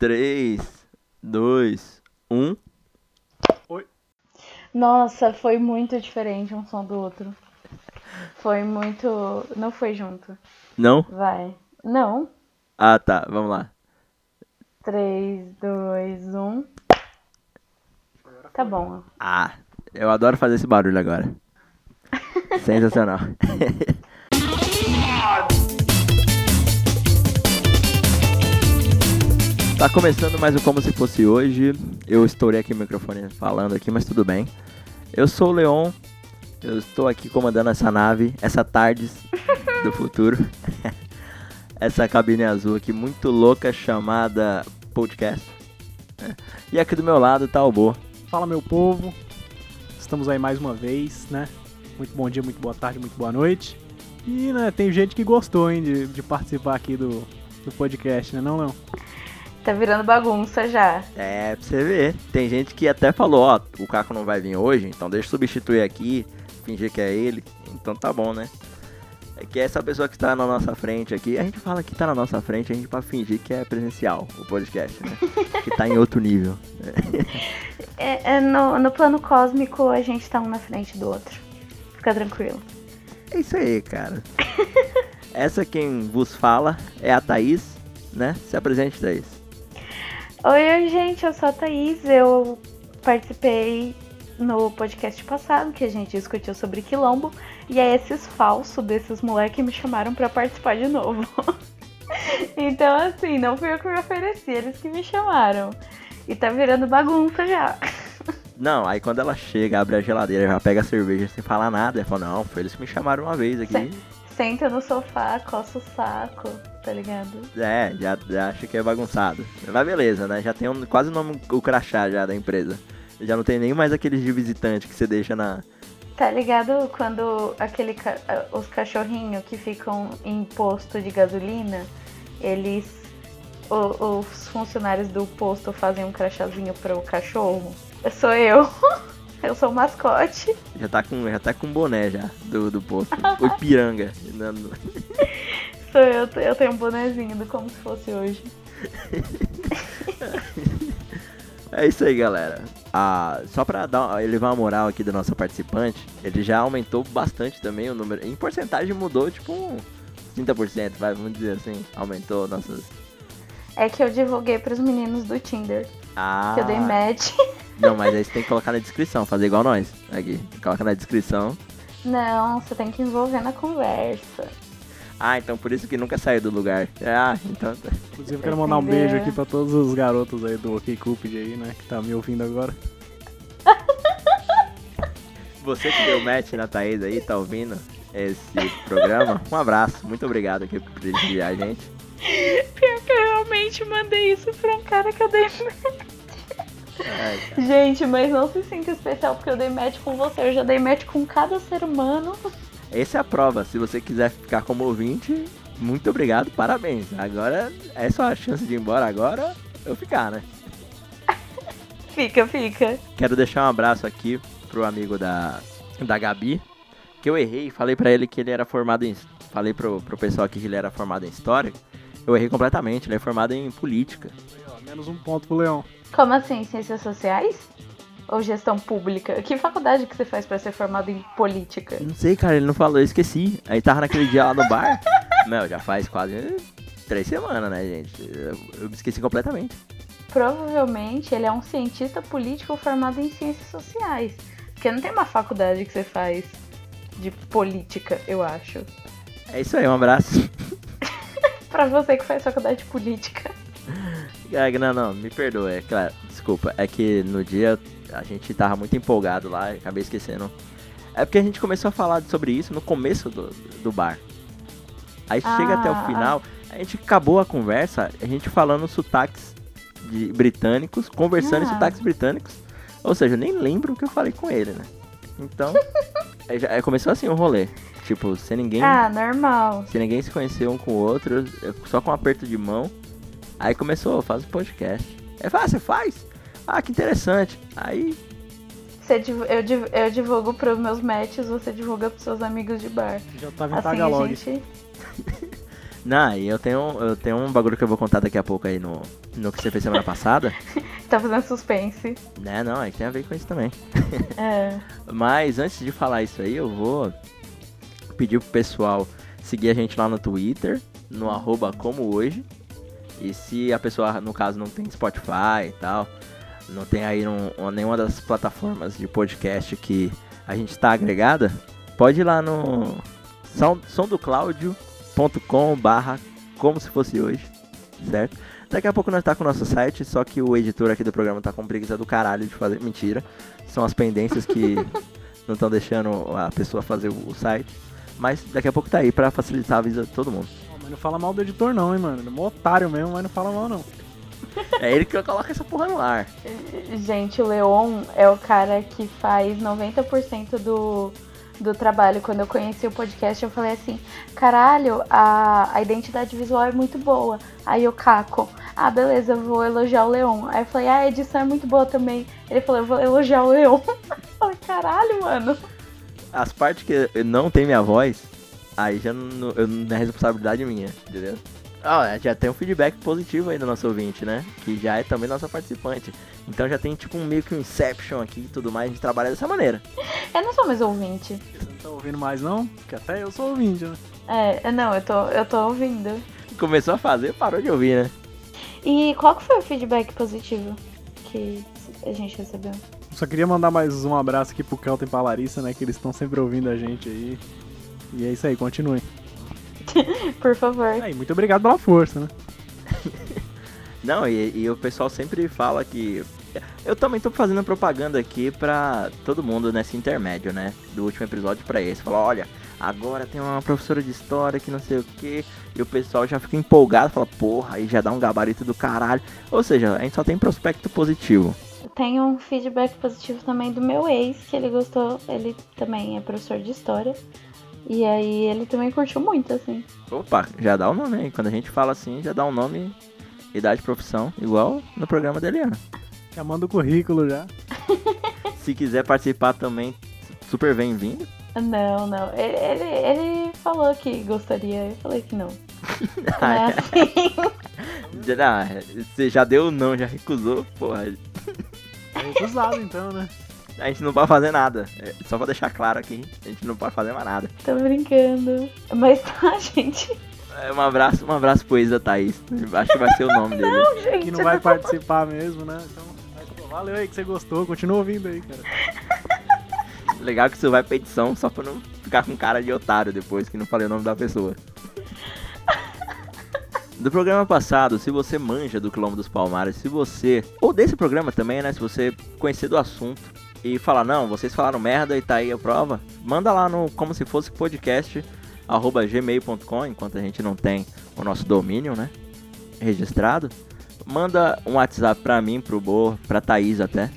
3, 2, 1. Nossa, foi muito diferente um som do outro. Foi muito. Não foi junto. Não? Vai. Não. Ah, tá. Vamos lá. 3, 2, 1. Tá bom. Ah, eu adoro fazer esse barulho agora. Sensacional. Tá começando mais um Como Se Fosse Hoje. Eu estourei aqui o microfone falando aqui, mas tudo bem. Eu sou o Leon. Eu estou aqui comandando essa nave, essa tardes do futuro. essa cabine azul aqui muito louca chamada podcast. E aqui do meu lado tá o Bo. Fala meu povo, estamos aí mais uma vez, né? Muito bom dia, muito boa tarde, muito boa noite. E né, tem gente que gostou hein, de, de participar aqui do, do podcast, né? Não, não. Tá virando bagunça já. É, pra você ver. Tem gente que até falou, ó, o Caco não vai vir hoje, então deixa eu substituir aqui, fingir que é ele. Então tá bom, né? É que essa pessoa que tá na nossa frente aqui, a gente fala que tá na nossa frente, a gente pra fingir que é presencial o podcast, né? que tá em outro nível. É, é, no, no plano cósmico a gente tá um na frente do outro. Fica tranquilo. É isso aí, cara. Essa quem vos fala é a Thaís, né? Se apresente, Thaís. Oi, gente, eu sou a Thaís. Eu participei no podcast passado que a gente discutiu sobre quilombo e é esses falsos desses moleques me chamaram para participar de novo. então, assim, não fui eu que me ofereci, eles que me chamaram. E tá virando bagunça já. Não, aí quando ela chega, abre a geladeira, já pega a cerveja sem falar nada. Ela fala, não, foi eles que me chamaram uma vez aqui. Senta no sofá, coça o saco tá ligado? É, já, já acha que é bagunçado. Mas beleza, né? Já tem um, quase o nome, o crachá já da empresa. Já não tem nem mais aqueles de visitante que você deixa na. Tá ligado quando aquele os cachorrinhos que ficam em posto de gasolina, eles. O, os funcionários do posto fazem um crachazinho pro cachorro? Sou eu. Eu sou o mascote. Já tá com, já tá com boné já do, do posto. o Ipiranga. Sou eu, eu tenho um bonezinho do como se fosse hoje. é isso aí, galera. Ah, só pra dar, elevar a moral aqui do nosso participante, ele já aumentou bastante também o número. Em porcentagem mudou, tipo, um 30%, vai, vamos dizer assim. Aumentou nossas. É que eu divulguei pros meninos do Tinder. Ah. Que eu dei match. Não, mas aí você tem que colocar na descrição, fazer igual nós. Aqui. Coloca na descrição. Não, você tem que envolver na conversa. Ah, então por isso que nunca saiu do lugar. Ah, então. Tá. Inclusive, quero mandar um beijo aqui pra todos os garotos aí do OK Cupid aí, né? Que tá me ouvindo agora. Você que deu match na Thaís aí, tá ouvindo esse programa? Um abraço, muito obrigado aqui por prestigiar a gente. Pior que eu realmente mandei isso pra um cara que eu dei match. gente, mas não se sinta especial porque eu dei match com você, eu já dei match com cada ser humano. Essa é a prova. Se você quiser ficar como ouvinte, muito obrigado, parabéns. Agora é só a chance de ir embora agora eu ficar, né? fica, fica. Quero deixar um abraço aqui pro amigo da, da Gabi, que eu errei, falei para ele que ele era formado em. Falei pro, pro pessoal aqui que ele era formado em História. Eu errei completamente, ele é formado em Política. Menos um ponto pro Leão. Como assim? Ciências sociais? ou gestão pública? Que faculdade que você faz para ser formado em política? Não sei, cara, ele não falou, eu esqueci. Aí tava naquele dia lá no bar. Meu, já faz quase três semanas, né, gente? Eu me esqueci completamente. Provavelmente ele é um cientista político formado em ciências sociais. Porque não tem uma faculdade que você faz de política, eu acho. É isso aí, um abraço. pra você que faz faculdade de política. Não, não, me perdoa, é claro, desculpa. É que no dia a gente tava muito empolgado lá, acabei esquecendo. É porque a gente começou a falar sobre isso no começo do, do bar. Aí ah. chega até o ah. final, a gente acabou a conversa, a gente falando sotaques de britânicos, conversando ah. em sotaques britânicos. Ou seja, eu nem lembro o que eu falei com ele, né? Então, aí já, aí começou assim o rolê. Tipo, sem ninguém. Ah, normal. Sem ninguém se conhecer um com o outro, só com um aperto de mão. Aí começou, faz o um podcast. Aí ah, você faz? Ah, que interessante. Aí. Você, eu, eu divulgo pros meus matches, você divulga pros seus amigos de bar. Já tava em assim, Tagalog. Gente... Não, e eu tenho, eu tenho um bagulho que eu vou contar daqui a pouco aí no, no que você fez semana passada. Tá fazendo suspense. né, não, é que tem a ver com isso também. É. Mas antes de falar isso aí, eu vou pedir pro pessoal seguir a gente lá no Twitter, no arroba como hoje. E se a pessoa, no caso, não tem Spotify e tal, não tem aí um- nenhuma das plataformas de podcast que a gente está agregada, pode ir lá no sondoclaudio.com barra como se fosse hoje, certo? Daqui a pouco nós tá com o nosso site, só que o editor aqui do programa tá com preguiça do caralho de fazer. Mentira. São as pendências que não estão deixando a pessoa fazer o site. Mas daqui a pouco tá aí pra facilitar a vida de todo mundo. Não fala mal do editor não, hein, mano. Ele é um otário mesmo, mas não fala mal não. É ele que coloca essa porra no ar. Gente, o Leon é o cara que faz 90% do, do trabalho. Quando eu conheci o podcast, eu falei assim: caralho, a, a identidade visual é muito boa. Aí o Caco, ah, beleza, eu vou elogiar o Leon. Aí eu falei: ah, a edição é muito boa também. Ele falou: eu vou elogiar o Leon. Eu falei: caralho, mano. As partes que não tem minha voz, aí já não, eu, não é responsabilidade minha, entendeu? Ah, já tem um feedback positivo aí do nosso ouvinte, né? Que já é também nossa participante. Então já tem tipo um meio que um Inception aqui e tudo mais, a gente trabalha dessa maneira. Eu não sou mais ouvinte. Você não tá ouvindo mais não? Porque até eu sou ouvinte, né? É, não, eu tô, eu tô ouvindo. Começou a fazer, parou de ouvir, né? E qual que foi o feedback positivo que a gente recebeu? Só queria mandar mais um abraço aqui pro Kelton e pra Larissa, né? Que eles estão sempre ouvindo a gente aí. E é isso aí, continuem. Por favor. Aí, muito obrigado pela força, né? Não, e, e o pessoal sempre fala que. Eu também tô fazendo propaganda aqui pra todo mundo nesse intermédio, né? Do último episódio pra esse. Fala, olha, agora tem uma professora de história que não sei o que. E o pessoal já fica empolgado, fala, porra, aí já dá um gabarito do caralho. Ou seja, a gente só tem prospecto positivo. Tem um feedback positivo também do meu ex, que ele gostou. Ele também é professor de história. E aí ele também curtiu muito, assim. Opa, já dá o nome aí. Quando a gente fala assim, já dá um nome, idade, profissão, igual no programa da Eliana. Já manda o currículo já. Se quiser participar também, super bem-vindo. Não, não. Ele, ele, ele falou que gostaria. Eu falei que não. Ah, Não é assim. Já- Você já deu o não, já recusou, porra. É recusado então, né? A gente não pode fazer nada. É, só pra deixar claro aqui, a gente não pode fazer mais nada. Tô brincando. Mas tá, gente. É, um abraço, um abraço pro da Thaís. Acho que vai ser o nome dele. Gente, Que não vai participar mesmo, né? Então, mas, pô, valeu aí que você gostou. Continua ouvindo aí, cara. Legal que isso vai pra edição só pra não ficar com cara de otário depois que não falei o nome da pessoa. Do programa passado, se você manja do Quilombo dos Palmares, se você. Ou desse programa também, né? Se você conhecer do assunto e falar, não, vocês falaram merda e tá aí a prova, manda lá no como se fosse podcast arroba gmail.com, enquanto a gente não tem o nosso domínio, né? Registrado. Manda um WhatsApp pra mim, pro Bo, pra Thaís até.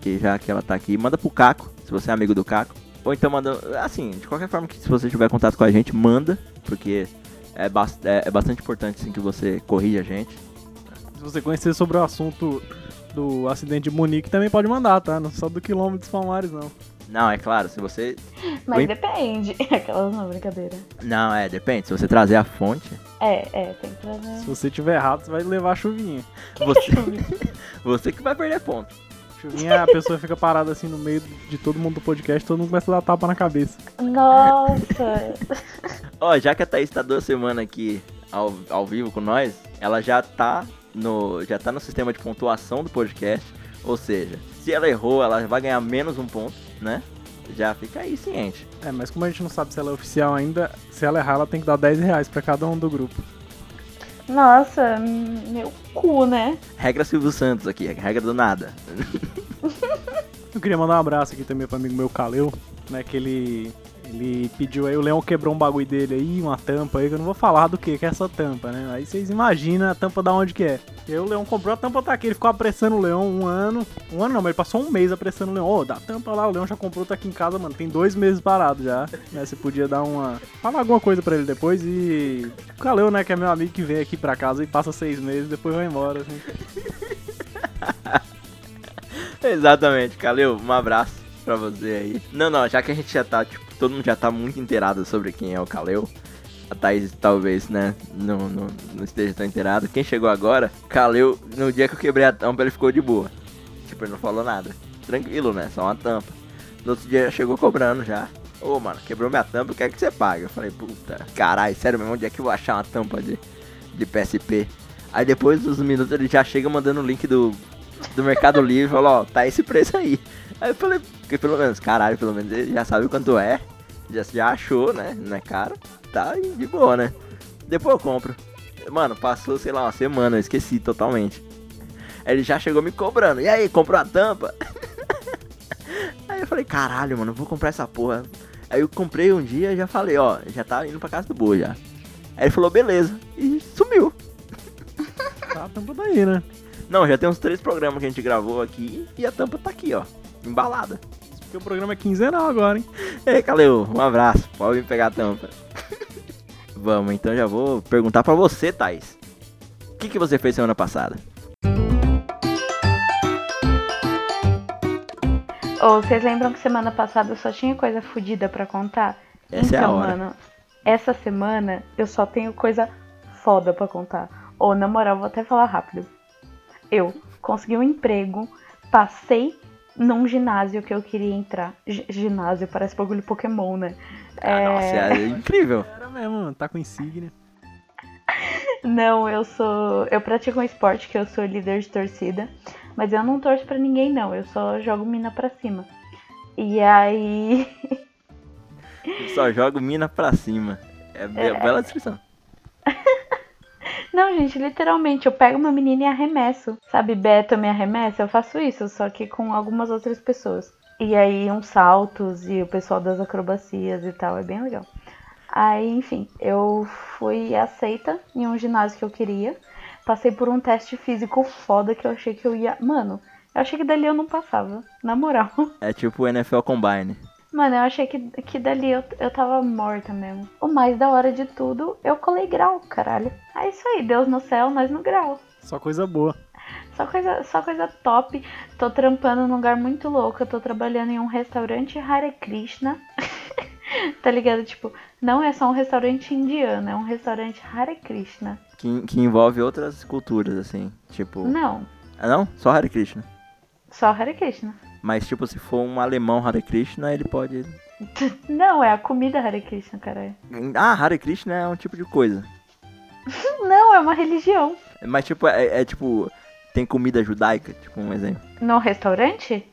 Que já que ela tá aqui. Manda pro Caco, se você é amigo do Caco. Ou então manda. Assim, de qualquer forma que se você tiver contato com a gente, manda. Porque é, é- é bastante importante assim, que você corrija a gente. Se você conhecer sobre o assunto do acidente de Munique, também pode mandar, tá? Não só do quilômetro dos Palmares, não. Não, é claro, se você. Mas Oi? depende. Aquelas não, brincadeira. Não, é, depende. Se você trazer a fonte, É, é, tem que trazer. Se você tiver errado, você vai levar a chuvinha. você, você que vai perder ponto. Chuvinha, a pessoa fica parada assim no meio de todo mundo do podcast, todo mundo começa a dar tapa na cabeça. Nossa! Ó, já que a Thaís tá duas semanas aqui ao, ao vivo com nós, ela já tá no. Já tá no sistema de pontuação do podcast. Ou seja, se ela errou, ela vai ganhar menos um ponto, né? Já fica aí ciente. É, mas como a gente não sabe se ela é oficial ainda, se ela errar, ela tem que dar 10 reais pra cada um do grupo. Nossa, meu cu, né? Regra Silvio Santos aqui, regra do nada. Eu queria mandar um abraço aqui também pro amigo meu Caleu, né? Que ele, ele pediu aí, o Leão quebrou um bagulho dele aí, uma tampa aí, que eu não vou falar do que que é essa tampa, né? Aí vocês imaginam a tampa da onde que é. E aí o Leão comprou a tampa tá aqui, ele ficou apressando o Leão um ano. Um ano não, mas ele passou um mês apressando o Leão. Ô, dá a tampa lá, o Leão já comprou, tá aqui em casa, mano. Tem dois meses parado já. Né? Você podia dar uma. Falar alguma coisa pra ele depois e. O Caleu, né, que é meu amigo que vem aqui pra casa e passa seis meses, depois vai embora, assim. Exatamente, Calil, um abraço pra você aí. Não, não, já que a gente já tá, tipo, todo mundo já tá muito inteirado sobre quem é o Kaleu, a Thaís talvez, né, não, não, não esteja tão inteirado. Quem chegou agora, Caleu, no dia que eu quebrei a tampa, ele ficou de boa. Tipo, ele não falou nada. Tranquilo, né? Só uma tampa. No outro dia chegou cobrando já. Ô, mano, quebrou minha tampa, quer que você pague? Eu falei, puta, caralho, sério mesmo, onde é que eu vou achar uma tampa de, de PSP? Aí depois dos minutos ele já chega mandando o link do, do Mercado Livre, falou, ó, tá esse preço aí. Aí eu falei, porque pelo menos, caralho, pelo menos ele já sabe quanto é. Já, já achou, né? Não é caro. Tá de boa, né? Depois eu compro. Mano, passou, sei lá, uma semana, eu esqueci totalmente. Aí ele já chegou me cobrando. E aí, comprou a tampa? aí eu falei, caralho, mano, vou comprar essa porra. Aí eu comprei um dia e já falei, ó, já tá indo pra casa do boa já. Aí ele falou, beleza. E sumiu. Tá, a tampa daí, né? Não, já tem uns três programas que a gente gravou aqui e a tampa tá aqui, ó. Embalada. Porque o programa é quinzenal agora, hein? Ei, Caleu, um abraço. Pode vir pegar a tampa. Vamos, então já vou perguntar pra você, Thaís. O que, que você fez semana passada? Ou vocês lembram que semana passada eu só tinha coisa fodida pra contar? Essa é a então, hora. mano, essa semana eu só tenho coisa foda pra contar. Ou, na moral, vou até falar rápido. Eu consegui um emprego, passei num ginásio que eu queria entrar. Gi- ginásio, parece bagulho Pokémon, né? Ah, nossa, é incrível. Era mesmo. Tá com insígnia. Não, eu sou. Eu pratico um esporte que eu sou líder de torcida. Mas eu não torço pra ninguém, não. Eu só jogo mina pra cima. E aí. Eu só jogo mina pra cima. É, be- bela descrição. Não, gente, literalmente, eu pego uma menina e arremesso. Sabe, Beto me arremessa? Eu faço isso, só que com algumas outras pessoas. E aí, uns saltos e o pessoal das acrobacias e tal, é bem legal. Aí, enfim, eu fui aceita em um ginásio que eu queria. Passei por um teste físico foda que eu achei que eu ia. Mano, eu achei que dali eu não passava, na moral. É tipo o NFL Combine. Mano, eu achei que, que dali eu, eu tava morta mesmo. O mais da hora de tudo, eu colei grau, caralho. É isso aí, Deus no céu, nós no grau. Só coisa boa. Só coisa, só coisa top. Tô trampando num lugar muito louco. Eu tô trabalhando em um restaurante Hare Krishna. tá ligado? Tipo, não é só um restaurante indiano, é um restaurante Hare Krishna. Que, que envolve outras culturas, assim. Tipo. Não, Ah, não? Só Hare Krishna. só Hare Krishna. Mas, tipo, se for um alemão Hare Krishna, ele pode. Não, é a comida Hare Krishna, caralho. Ah, Hare Krishna é um tipo de coisa. Não, é uma religião. Mas, tipo, é, é tipo. Tem comida judaica, tipo, um exemplo. No restaurante?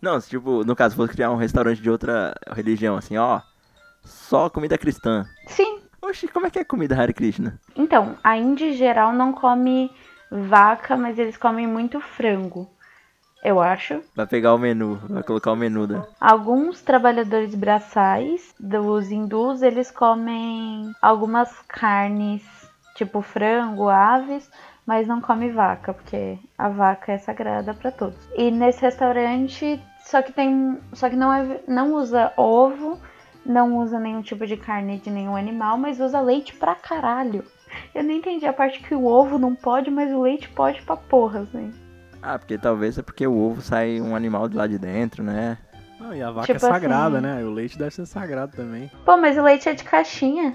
Não, se, tipo, no caso, fosse criar um restaurante de outra religião, assim, ó. Só comida cristã. Sim. Oxi, como é que é comida Hare Krishna? Então, a Índia em geral não come vaca, mas eles comem muito frango. Eu acho. Vai pegar o menu, vai colocar o menu da. Alguns trabalhadores braçais dos hindus, eles comem algumas carnes, tipo frango, aves, mas não come vaca, porque a vaca é sagrada para todos. E nesse restaurante, só que tem, só que não é, não usa ovo, não usa nenhum tipo de carne de nenhum animal, mas usa leite pra caralho. Eu não entendi a parte que o ovo não pode, mas o leite pode pra porra, assim. Ah, porque talvez é porque o ovo sai um animal de lá de dentro, né? Não, e a vaca Tipo é sagrada, assim- né? E o leite deve ser sagrado também. Pô, mas o leite é de caixinha.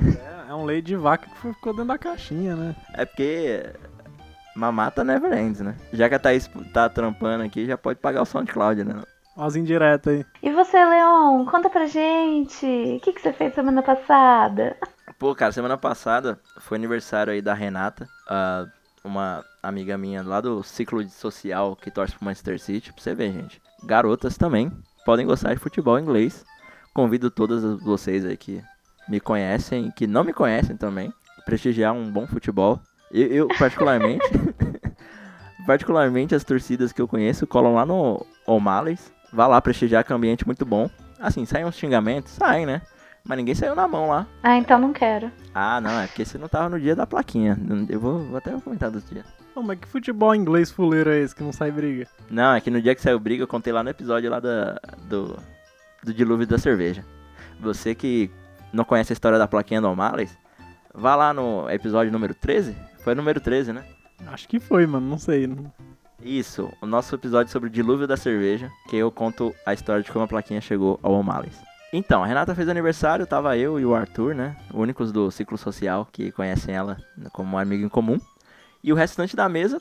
É, é um leite de vaca que ficou dentro da caixinha, né? É porque mamata never ends, né? Já que a Thaís tá trampando aqui, já pode pagar o SoundCloud, né? As indiretas aí. E você, Leon, conta pra gente. O que, que você fez semana passada? Pô, cara, semana passada foi aniversário aí da Renata, ah, uma amiga minha lá do ciclo social que torce pro Manchester City. Pra você ver, gente. Garotas também podem gostar de futebol inglês. Convido todas vocês aí que me conhecem e que não me conhecem também. Prestigiar um bom futebol. Eu, eu, particularmente, particularmente as torcidas que eu conheço colam lá no O'Malley's. Vá lá prestigiar que é um ambiente muito bom. Assim, saem uns xingamentos, saem, né? Mas ninguém saiu na mão lá. Ah, então não quero. Ah, não, é porque você não tava no dia da plaquinha. Eu vou, vou até comentar dos dias. Ô, mas que futebol inglês fuleiro é esse que não sai briga? Não, é que no dia que saiu briga, eu contei lá no episódio lá da, do, do dilúvio da cerveja. Você que não conhece a história da plaquinha do O'Malley's, vá lá no episódio número 13. Foi número 13, né? Acho que foi, mano, não sei. Isso, o nosso episódio sobre o dilúvio da cerveja, que eu conto a história de como a plaquinha chegou ao O'Malley's. Então, a Renata fez aniversário, tava eu e o Arthur, né? Únicos do ciclo social que conhecem ela como amigo em comum. E o restante da mesa,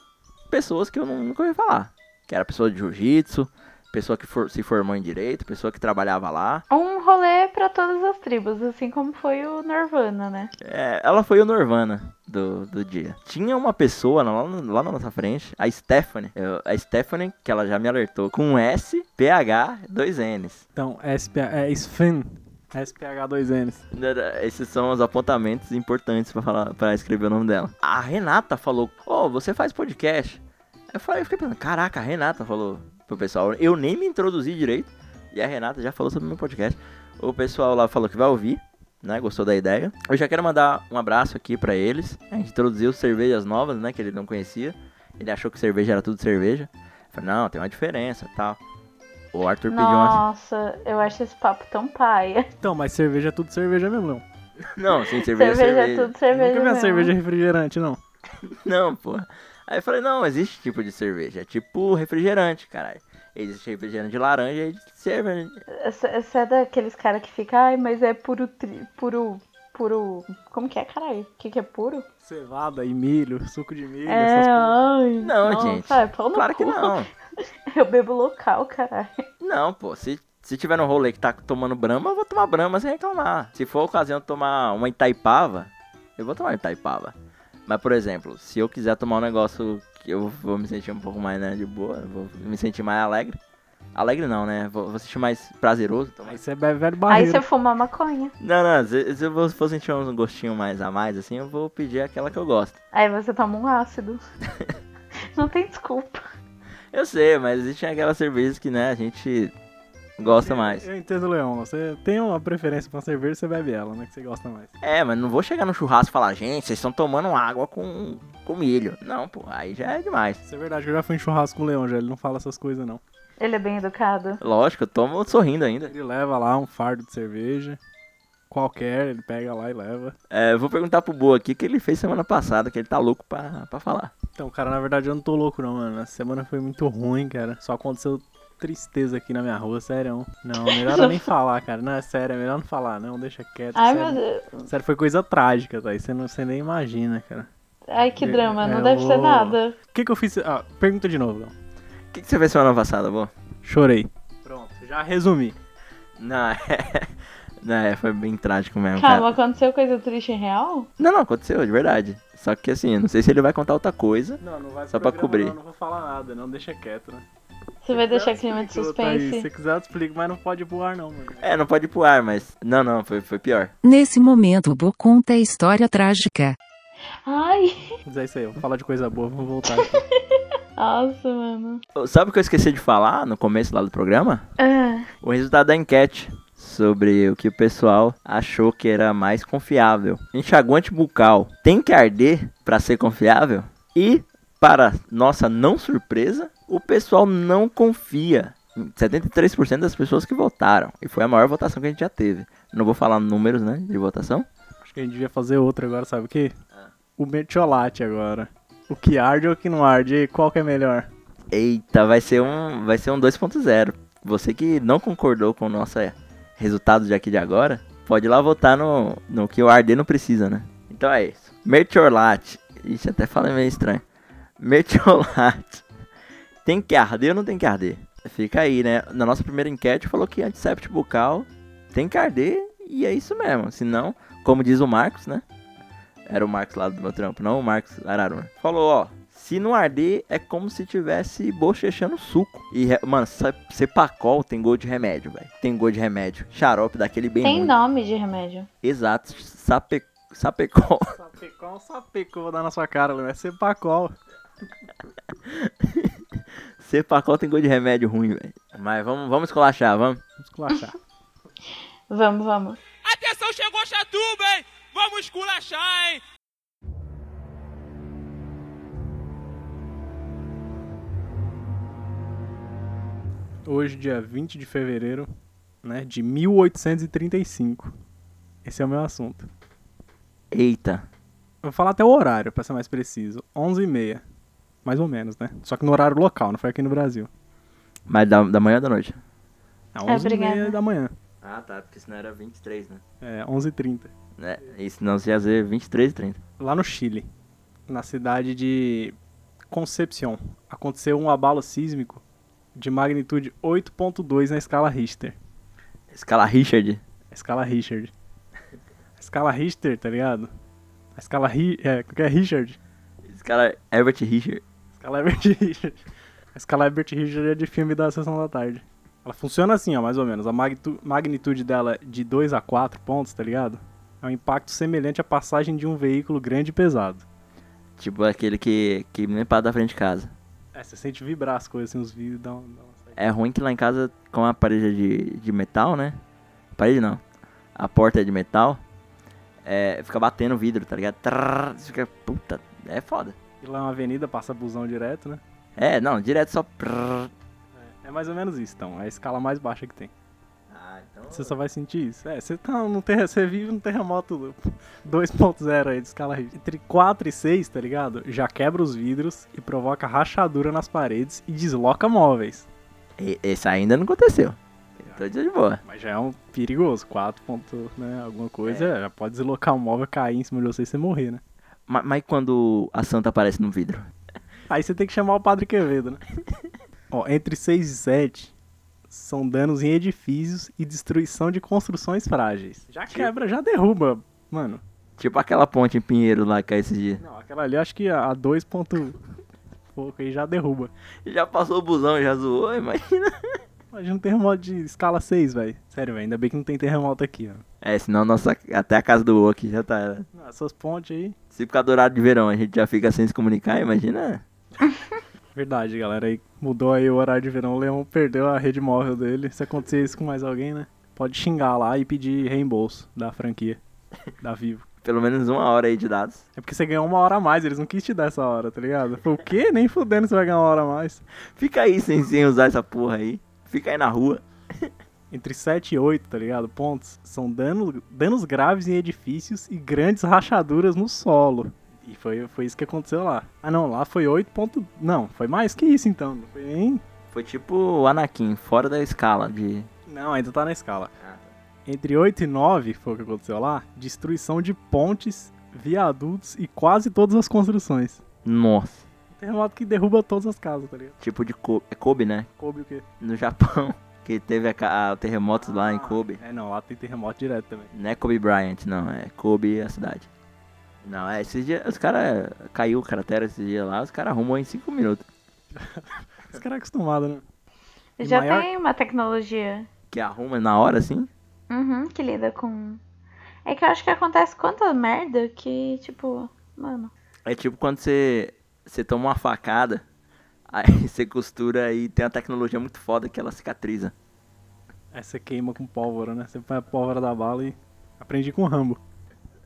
pessoas que eu nu- nunca ouvi falar. Que era pessoa de jiu-jitsu, pessoa que for- se formou em direito, pessoa que trabalhava lá. Um rolê pra todas as tribos, assim como foi o Nirvana, né? É, ela foi o Norvana do, do dia. Tinha uma pessoa lá, lá na nossa frente, a Stephanie. Eu- a Stephanie, que ela já me alertou, com S, PH, dois N's. Então, SP, é Sven. SPH2Ns. Esses são os apontamentos importantes pra falar, para escrever o nome dela. A Renata falou: "Ô, você faz podcast?" Eu falei, eu fiquei pensando, caraca, a Renata falou pro pessoal. Eu nem me introduzi direito e a Renata já falou sobre o meu podcast. O pessoal lá falou que vai ouvir, né? Gostou da ideia. Eu já quero mandar um abraço aqui pra eles. A gente introduziu cervejas novas, né, que ele não conhecia. Ele achou que cerveja era tudo cerveja. Eu falei, não, tem uma diferença, tal. O Arthur pediu uma Nossa, eu acho esse papo tão paia. Então, mas cerveja é tudo cerveja mesmo, não. Não, sim, cerveja, é Cerveja é cerveja. tudo cerveja Nunca vi uma cerveja refrigerante, não. Não, porra. Aí eu falei, não, existe tipo de cerveja. É tipo refrigerante, caralho. Existe refrigerante de laranja e de cerveja. Você é daqueles caras que fica, ai, mas é puro, tri, puro, puro, como que é, caralho? O que que é puro? Cevada e milho, suco de milho, É, essas coisas. ai, Não, nossa, gente. é pau no Claro que cu. não. Eu bebo local, caralho. Não, pô. Se, se tiver no rolê que tá tomando brama, eu vou tomar brama sem reclamar. Se for a ocasião de tomar uma Itaipava, eu vou tomar Itaipava. Mas, por exemplo, se eu quiser tomar um negócio que eu vou me sentir um pouco mais, né, de boa, vou me sentir mais alegre. Alegre não, né? Vou, vou sentir mais prazeroso. tomar Aí você bebe velho Aí barreiro. você fuma maconha. Não, não, se, se eu for sentir um gostinho mais a mais, assim, eu vou pedir aquela que eu gosto. Aí você toma um ácido. Não tem desculpa. Eu sei, mas existem aquelas cervejas que, né, a gente gosta mais. Eu entendo, Leão. Você tem uma preferência pra uma cerveja, você bebe ela, né? Que você gosta mais. É, mas não vou chegar no churrasco e falar, gente, vocês estão tomando água com, com milho. Não, pô, aí já é demais. Isso é verdade, que eu já fui em churrasco com o Leão, já. Ele não fala essas coisas, não. Ele é bem educado. Lógico, eu tomo sorrindo ainda. Ele leva lá um fardo de cerveja. Qualquer, ele pega lá e leva. É, eu vou perguntar pro Boa aqui o que ele fez semana passada, que ele tá louco pra, pra falar. Então, cara, na verdade eu não tô louco não, mano. Essa semana foi muito ruim, cara. Só aconteceu tristeza aqui na minha rua, sério. Não, melhor eu nem falar, cara. Não, é sério, é melhor não falar, não. Deixa quieto. Ai, sério. meu Deus. Sério, foi coisa trágica, tá? Você, não, você nem imagina, cara. Ai, que drama. Não É, deve ser nada. O que que eu fiz? Ah, pergunta de novo. O que, que você fez semana passada, Boa? Chorei. Pronto, já resumi. Não, é... Não, é, foi bem trágico mesmo, Calma, cara. aconteceu coisa triste em real? Não, não, aconteceu, de verdade. Só que assim, não sei se ele vai contar outra coisa. Não, não vai Só pra cobrir. Não, não vou falar nada, não deixa quieto, né? Você vai deixar clima de Thaís. suspense? Se quiser, eu te explico, mas não pode ir pro ar, não, mano. É, não pode ir pro ar, mas... Não, não, foi, foi pior. Nesse momento, o Bo conta a história trágica. Ai, Mas é isso aí, eu vou falar de coisa boa, vamos voltar aqui. nossa, mano. Sabe o que eu esqueci de falar no começo lá do programa? Ah, O resultado da enquete sobre o que o pessoal achou que era mais confiável. Enxaguante bucal tem que arder para ser confiável? E, para nossa não surpresa, o pessoal não confia. 73% das pessoas que votaram. E foi a maior votação que a gente já teve. Não vou falar números, né, de votação. Acho que a gente devia fazer outra agora, sabe o quê? O mertiolate agora. O que arde ou o que não arde? E qual que é melhor? Eita, vai ser um, vai ser um 2.0. Você que não concordou com o nosso é, resultado de aqui de agora, pode ir lá votar no, no que o arder não precisa, né? Então é isso. Mertiolate. Ixi, até falei meio estranho. Mertiolate. Tem que arder ou não tem que arder? Fica aí, né? Na nossa primeira enquete falou que antisséptico bucal tem que arder e é isso mesmo. Senão, como diz o Marcos, né? Era o Marcos lá do meu trampo, não o Marcos Araruna. Falou, ó, se não arder, é como se tivesse bochechando suco. E, mano, Cepacol tem gosto de remédio, velho. Tem gosto de remédio. Xarope daquele bem tem ruim. nome de remédio. Exato. Sape... Sapecol. Sapecol, sapeco, eu vou dar na sua cara, Léo. É sepacol. Cepacol tem gosto de remédio ruim, velho. Mas vamos, vamos esculachar, vamos. Vamos esculachar. Vamos, vamos. Atenção, chegou Chatuba, hein? Vamos esculachar, hein? Hoje, dia 20 de fevereiro, né, de 1835. Esse é o meu assunto. Eita. Eu vou falar até o horário, pra ser mais preciso. 11h30. Mais ou menos, né? Só que no horário local, não foi aqui no Brasil. Mas da, da manhã ou da noite? É É, 11h30 obrigada. da manhã. Ah, tá, porque senão era 23, né? É, 11h30. É, e senão você ia dizer 23 e 30. Lá no Chile, na cidade de Concepción, aconteceu um abalo sísmico de magnitude 8.2 na escala Richter. Escala Richard. Escala Richard. Escala Richter, tá ligado? A escala Ri... É, que é Richard? Escala Herbert Richard. Escala Herbert Richard. A escala Herbert Richard é de filme da Sessão da Tarde. Ela funciona assim, ó, mais ou menos. A magnitu- magnitude dela de 2 a 4 pontos, tá ligado? É um impacto semelhante à passagem de um veículo grande e pesado. Tipo aquele que, que nem para da frente de casa. É, você sente vibrar as coisas, assim, os vidros uma. É ruim que lá em casa, com a parede é de, de metal, né? Parede não. A porta é de metal. É, fica batendo o vidro, tá ligado? Trrr, fica, puta, é foda. E lá é uma avenida, passa busão direto, né? É, não, direto só. prrr. É, é mais ou menos isso, então. É a escala mais baixa que tem. Você só vai sentir isso. É, você, tá num terra, você vive num terremoto 2.0 aí de escala Richter. Entre 4 e 6, tá ligado? Já quebra os vidros e provoca rachadura nas paredes e desloca móveis. Esse ainda não aconteceu. Eu tô de boa. Mas já é um perigoso. 4 ponto, né? Alguma coisa, já pode deslocar um móvel, cair em cima de você e você morrer, né? Ma- Mas, quando a santa aparece no vidro? Aí você tem que chamar o Padre Quevedo, né? Ó, entre 6 e 7 são danos em edifícios e destruição de construções frágeis. Já quebra, já derruba, mano. Tipo aquela ponte em Pinheiro lá que caiu esses dias. Não, aquela ali acho que a 2 ponto pouco aí já derruba. Já passou o busão, já zoou, imagina. Imagina um terremoto de escala 6, velho. Sério, velho, ainda bem que não tem terremoto aqui, ó. É, senão nossa, até a casa do Oki já tá. Não, Essas pontes aí. Se ficar do horário de verão a gente já fica sem se comunicar, imagina. Verdade, galera. Aí mudou aí o horário de verão. O Leão perdeu a rede móvel dele. Se acontecer isso com mais alguém, né? Pode xingar lá e pedir reembolso da franquia. Da Vivo. Pelo menos uma hora aí de dados. É porque você ganhou uma hora a mais, eles não quis te dar essa hora, tá ligado? Foi o quê? Nem fudendo você vai ganhar uma hora a mais. Fica aí sem, sem usar essa porra aí. Fica aí na rua. Entre 7 e 8, tá ligado? Pontos. São dano, danos graves em edifícios e grandes rachaduras no solo. E foi, foi isso que aconteceu lá. Ah não, lá foi 8 ponto... Não, foi mais que isso então. Não foi nem... Foi tipo o Anakin, fora da escala de. Não, ainda tá na escala. Entre 8 e 9, foi o que aconteceu lá, destruição de pontes, viadutos e quase todas as construções. Nossa. Terremoto que derruba todas as casas, tá ligado? Tipo de Kobe. É Kobe, né? Coube o quê? No Japão. Que teve a, a- o terremoto lá em Kobe. É, não, lá tem terremoto direto também. Não é Kobe Bryant, não. É Kobe a cidade. Não, é esses dias. Os caras. Caiu o cratera esses dias lá, os caras arrumou em 5 minutos. Os caras acostumados, né? E Já maior- tem uma tecnologia Que arruma na hora, assim. uhum, que lida com. É que eu acho que acontece quanta merda que, tipo, mano. É tipo quando você. Você toma uma facada. Aí você costura e tem uma tecnologia muito foda que ela cicatriza. Aí você queima com pólvora, né? Você põe a pólvora da bala e aprendi com o Rambo.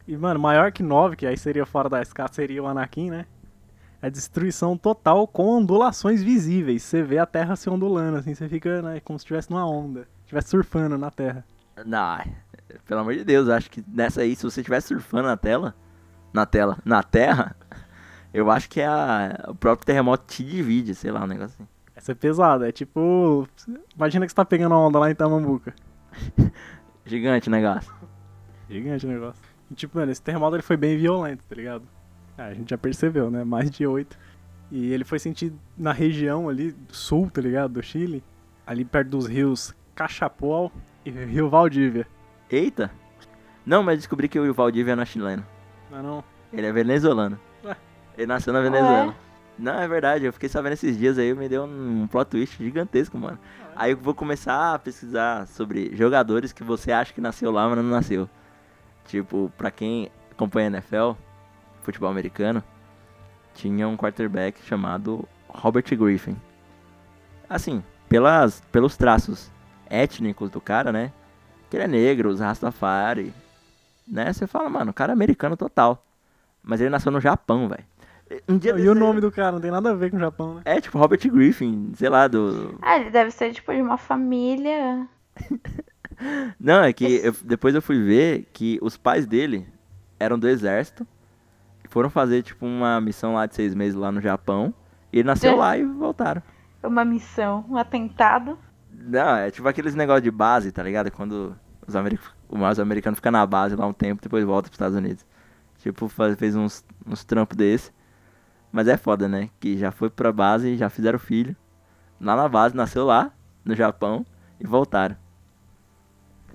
E, mano, maior que 9, que aí seria fora da escala, seria o Anakin, né? É destruição total com ondulações visíveis. Você vê a terra se ondulando, assim, você fica, né, como se estivesse numa onda. Estivesse surfando na terra. Não, pelo amor de Deus, eu acho que nessa aí, se você estiver surfando na tela. Na tela, na terra, eu acho que é a, o próprio terremoto te divide, sei lá, um negócio assim. Essa é pesada, é tipo. Imagina que você tá pegando uma onda lá em Tamambuca. Gigante o negócio. Gigante o negócio. E, tipo, mano, esse terremoto ele foi bem violento, tá ligado? Ah, a gente já percebeu, né? Mais de 8. E ele foi sentido na região ali do sul, tá ligado? Do Chile. Ali perto dos rios Cachapoal e Rio Valdívia. Eita! Não, mas descobri que o Valdívia não é chileno. Não, é não. Ele é venezuelano. Ué? Ele nasceu na Venezuela. Não, é verdade, eu fiquei sabendo esses dias aí, me deu um plot twist gigantesco, mano. Aí eu vou começar a pesquisar sobre jogadores que você acha que nasceu lá, mas não nasceu. Tipo, pra quem acompanha NFL, futebol americano, tinha um quarterback chamado Robert Griffin. Assim, pelas, pelos traços étnicos do cara, né? Que ele é negro, os Rastafari, né? Você fala, mano, o cara é americano total. Mas ele nasceu no Japão, velho. Um dia E desse o aí- nome do cara não tem nada a ver com o Japão, né? É, tipo, Robert Griffin, sei lá, do... Ah, ele deve ser, tipo, de uma família. Não, é que eu- depois eu fui ver que os pais dele eram do exército. e Foram fazer, tipo, uma missão lá de seis meses lá no Japão. E ele nasceu É. lá e voltaram. Uma missão, um atentado. Não, é tipo aqueles negócios de base, tá ligado? Quando Os, americ... os americanos ficam na base lá um tempo, depois volta pros Estados Unidos. Tipo, faz- fez uns, uns trampos desse. Mas é foda, né? Que já foi pra base, já fizeram filho. Lá na base, nasceu lá, no Japão, e voltaram.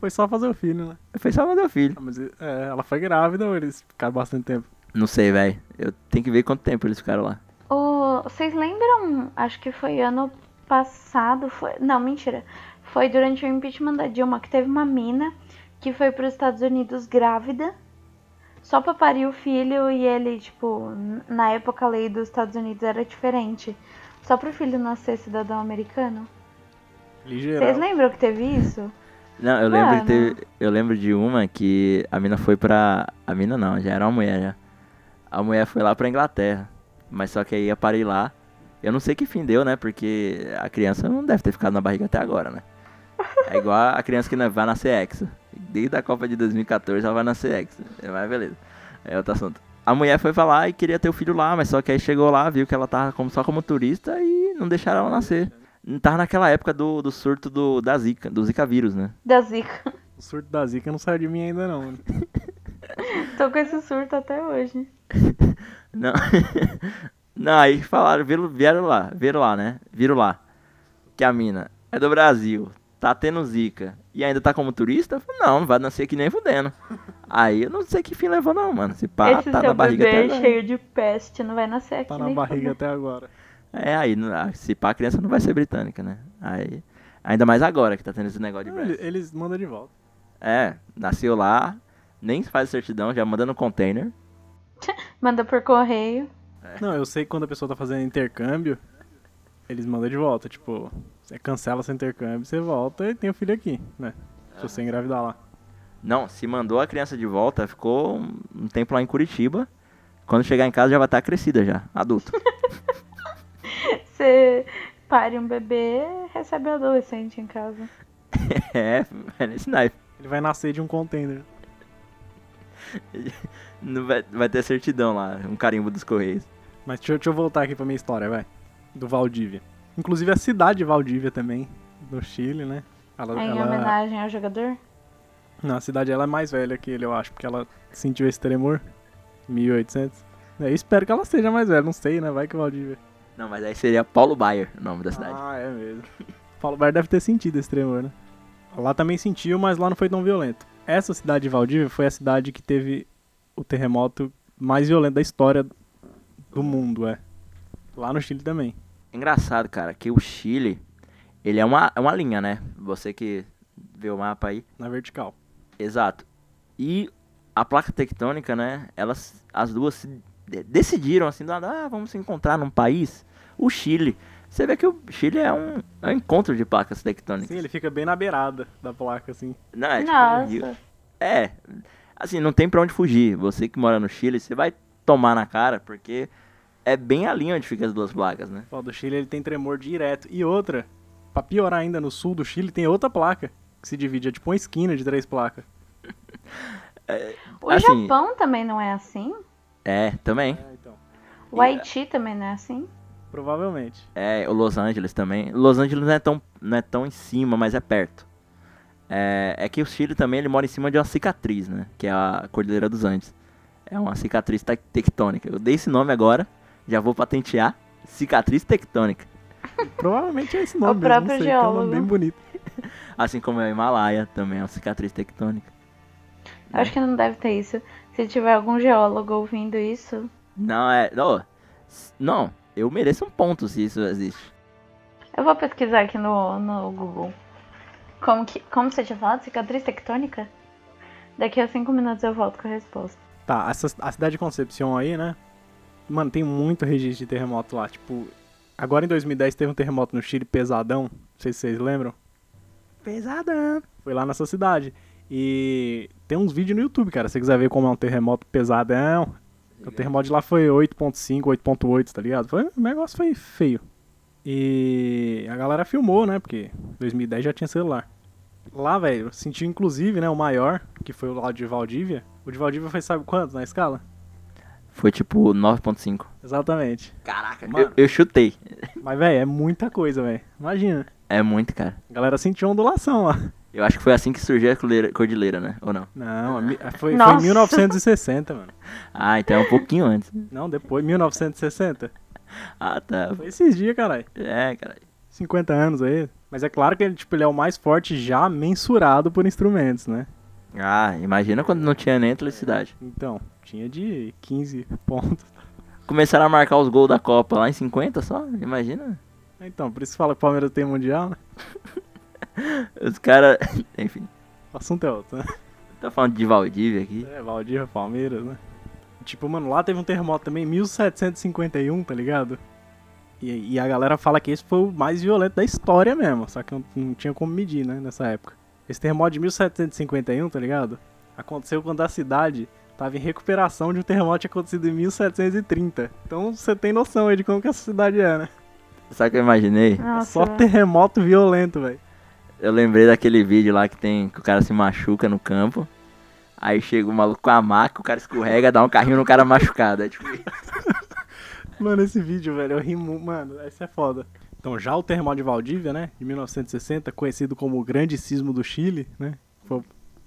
Foi só fazer o filho, né? Foi só mandar o filho. Ah, Mas é, ela foi grávida ou eles ficaram bastante tempo? Não sei, velho. Eu tenho que ver quanto tempo eles ficaram lá. Vocês lembram? Acho que foi ano passado. Foi, não, mentira. Foi durante o impeachment da Dilma que teve uma mina que foi para os Estados Unidos grávida. Só pra parir o filho e ele, tipo, na época a lei dos Estados Unidos era diferente. Só pro filho nascer cidadão americano. Ligeiro. Vocês lembram que teve isso? Não, eu lembro, ter- eu lembro de uma que a mina foi pra. A mina não, já era uma mulher já. A mulher foi lá pra Inglaterra. Mas só que aí ia parir lá. Eu não sei que fim deu, né? Porque a criança não deve ter ficado na barriga até agora, né? É igual a criança que vai nascer ex. Desde a Copa de 2014 ela vai nascer ex. Mas beleza. É outro assunto. A mulher foi pra lá e queria ter o filho lá, mas só que aí chegou lá, viu que ela tava como, só como turista e não deixaram ela nascer. Tava naquela época do, do surto do, da Zika, do Zika vírus, né? Da Zika. O surto da Zika não saiu de mim ainda não, mano. Tô com esse surto até hoje. Não. Não, aí falaram, viram, vieram lá, viram lá, né? Viram lá. Que a mina é do Brasil, tá tendo zika e ainda tá como turista? Eu falei, Não, não vai nascer aqui nem fudendo. Aí eu não sei que fim levou não, mano. Se pá, Esse tá seu na barriga até bebê agora. cheio de peste não vai nascer aqui Tá na nem barriga fudendo. até agora. É, aí, ah, se pá, a criança não vai ser britânica, né? Aí, ainda mais agora que tá tendo esse negócio de Brexit. ele- Eles mandam de volta. É, nasceu lá, nem faz certidão, já manda no container. Manda por correio. Não, eu sei que quando a pessoa tá fazendo intercâmbio, eles mandam de volta. Tipo, você cancela seu intercâmbio, você volta e tem o filho aqui, né? Se você engravidar lá. Não, se mandou a criança de volta, ficou um tempo lá em Curitiba. Quando chegar em casa já vai estar crescida já, adulto. Você pare um bebê, recebe um adolescente em casa. é, é nesse naipe. Ele vai nascer de um container. Não vai, vai ter certidão lá, um carimbo dos Correios. Mas deixa, eu- deixa eu voltar aqui pra minha história, vai. Do Valdívia. Inclusive a cidade de Valdívia também, no Chile, né? Ela, É em ela- homenagem ao jogador? Não, a cidade ela é mais velha que ele, eu acho, porque ela sentiu esse tremor. 1800. É, Eu espero que ela seja mais velha, não sei, né? Vai que Valdívia. Não, mas aí seria Paulo Baier, o nome da cidade. Ah, é mesmo. Paulo Baier deve ter sentido esse tremor, né? Lá também sentiu, mas lá não foi tão violento. Essa cidade de Valdívia foi a cidade que teve o terremoto mais violento da história do mundo, é. Lá no Chile também. Engraçado, cara, que o Chile, ele é uma, é uma linha, né? Você que vê o mapa aí. Na vertical. Exato. E a placa tectônica, né? Elas, as duas se de- decidiram assim, ah, vamos se encontrar num país, o Chile. Você vê que o Chile é um, é um encontro de placas tectônicas. Sim, ele fica bem na beirada da placa, assim. Não, é tipo. Nossa. É, assim, não tem pra onde fugir. Você que mora no Chile, você vai tomar na cara, porque é bem a linha onde ficam as duas placas, né? Ó, do Chile ele tem tremor direto. E outra, pra piorar ainda, no sul do Chile tem outra placa que se divide, é tipo uma esquina de três placas. O Assim- Japão também não é assim? É, também. É, então. O Haiti também não é assim? Provavelmente. É, o Los Angeles também. Los Angeles não é tão, não é tão em cima, mas é perto. É, é que o Chile também ele mora em cima de uma cicatriz, né? Que é a Cordilheira dos Andes. É uma cicatriz tec- tectônica. Eu dei esse nome agora, já vou patentear. Cicatriz tectônica. Provavelmente é esse nome mesmo, próprio sei, que é um nome geólogo. bem bonito. Assim como é o Himalaia, também é uma cicatriz tectônica. Acho que não deve ter isso. Se tiver algum geólogo ouvindo isso, Não, é. Não, não, eu mereço um ponto se isso existe. eu vou pesquisar aqui no, no Google. Como, que, como você tinha falado? Cicatriz tectônica? Daqui a cinco minutos eu volto com a resposta. Tá, essa, a cidade de Concepción aí, né? Mano, tem muito registro de terremoto lá. Tipo, agora em 2010 teve um terremoto no Chile pesadão. Não sei se vocês lembram. Pesadão. Foi lá nessa cidade. E tem uns vídeos no YouTube, cara. Se você quiser ver como é um terremoto pesadão. O terremoto de lá foi 8.5, 8.8, tá ligado? Foi, o negócio foi feio. E a galera filmou, né? Porque 2010 já tinha celular. Lá, velho, eu senti inclusive, né, o maior, que foi o lá de Valdívia. O de Valdívia foi sabe quanto na escala? Foi tipo 9.5. Exatamente. Caraca, Mano. eu, eu chutei. Mas, velho, é muita coisa, velho. Imagina. É muito, cara. A galera sentiu ondulação lá. Eu acho que foi assim que surgiu a cordilheira- né? Ou não? Não, foi, foi em Nossa. 1960, mano. Ah, então é um pouquinho antes. Não, depois, 1960. Ah, tá. Foi esses dias, caralho. É, cara. 50 anos aí. Mas é claro que ele, tipo, ele é o mais forte já mensurado por instrumentos, né? Ah, imagina quando não tinha nem eletricidade. Então, tinha de 15 pontos. Começaram a marcar os gols da Copa lá em 50 só? Imagina. Então, por isso fala que o Palmeiras tem mundial, né? Os caras. Enfim. O assunto é outro, né? Tá falando de Valdívia aqui. É, Valdívia, Palmeiras, né? Tipo, mano, lá teve um terremoto também em 1751, tá ligado? E, e a galera fala que esse foi o mais violento da história mesmo, só que não, não tinha como medir, né, nessa época. Esse terremoto de 1751, tá ligado? Aconteceu quando a cidade tava em recuperação de um terremoto que tinha acontecido em 1730. Então você tem noção aí de como que essa cidade é, né? Sabe o que eu imaginei? Nossa. Só terremoto violento, velho. Eu lembrei daquele vídeo lá que tem que o cara se machuca no campo. Aí chega o maluco com a maca, o cara escorrega, dá um carrinho no cara machucado. É tipo isso. Mano, esse vídeo, velho, eu rimo, mano, esse é foda. Então, já o terremoto de Valdívia, né, de 1960, conhecido como o Grande Sismo do Chile, né? Foi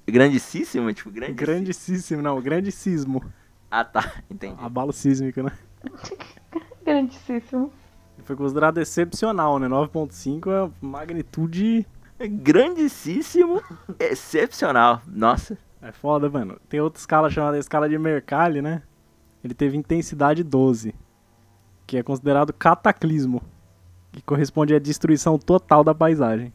Grandíssimo, tipo, grande. grandíssimo, não, Grande Sismo. Ah, tá. Entendi. Abalo sísmico, né? Grandíssimo. Foi considerado excepcional, né? 9.5 é magnitude. Grandíssimo, excepcional. Nossa. É foda, mano. Tem outra escala chamada escala de Mercalli, né? Ele teve intensidade 12, que é considerado cataclismo, que corresponde à destruição total da paisagem.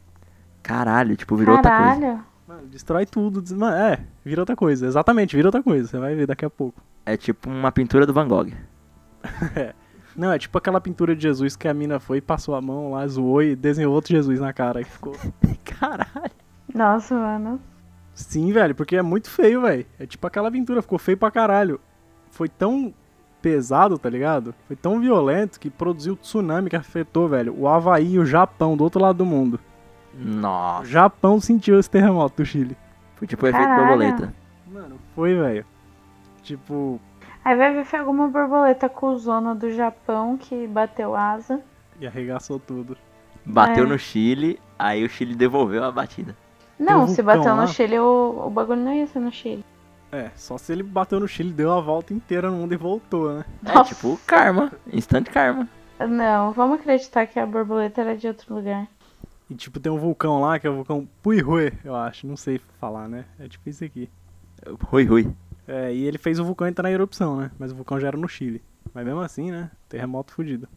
Caralho, tipo, virou outra coisa. Caralho. Mano, destrói tudo. des- Mano, é, vira outra coisa. Exatamente, vira outra coisa. Você vai ver daqui a pouco. É tipo uma pintura do Van Gogh. Não, é tipo aquela pintura de Jesus que a mina foi, passou a mão lá, zoou e desenhou outro Jesus na cara. Que ficou. Caralho. Nossa, mano. Sim, velho, porque é muito feio, velho. É tipo aquela pintura, ficou feio pra caralho. Foi tão pesado, tá ligado? Foi tão violento que produziu tsunami que afetou, velho, o Havaí e o Japão do outro lado do mundo. O Nossa. Japão sentiu esse terremoto do Chile. Foi tipo o efeito borboleta. Mano, foi, velho. Tipo, Aí vai ver foi alguma borboleta cuzona do Japão que bateu asa. e arregaçou tudo. Bateu É. no Chile, aí o Chile devolveu a batida. Não, um se bateu lá? no Chile, o, o bagulho não ia ser no Chile. É, só se ele bateu no Chile, deu a volta inteira no mundo e voltou, né? É Nossa. tipo karma. Instant karma. Não, vamos acreditar que a borboleta era de outro lugar. E tipo, tem um vulcão lá, que é o vulcão Puirue, eu acho. Não sei falar, né? É tipo isso aqui. Rui, rui. É, e ele fez o vulcão entrar na erupção, né? Mas o vulcão já era no Chile. Mas mesmo assim, né? Terremoto fudido.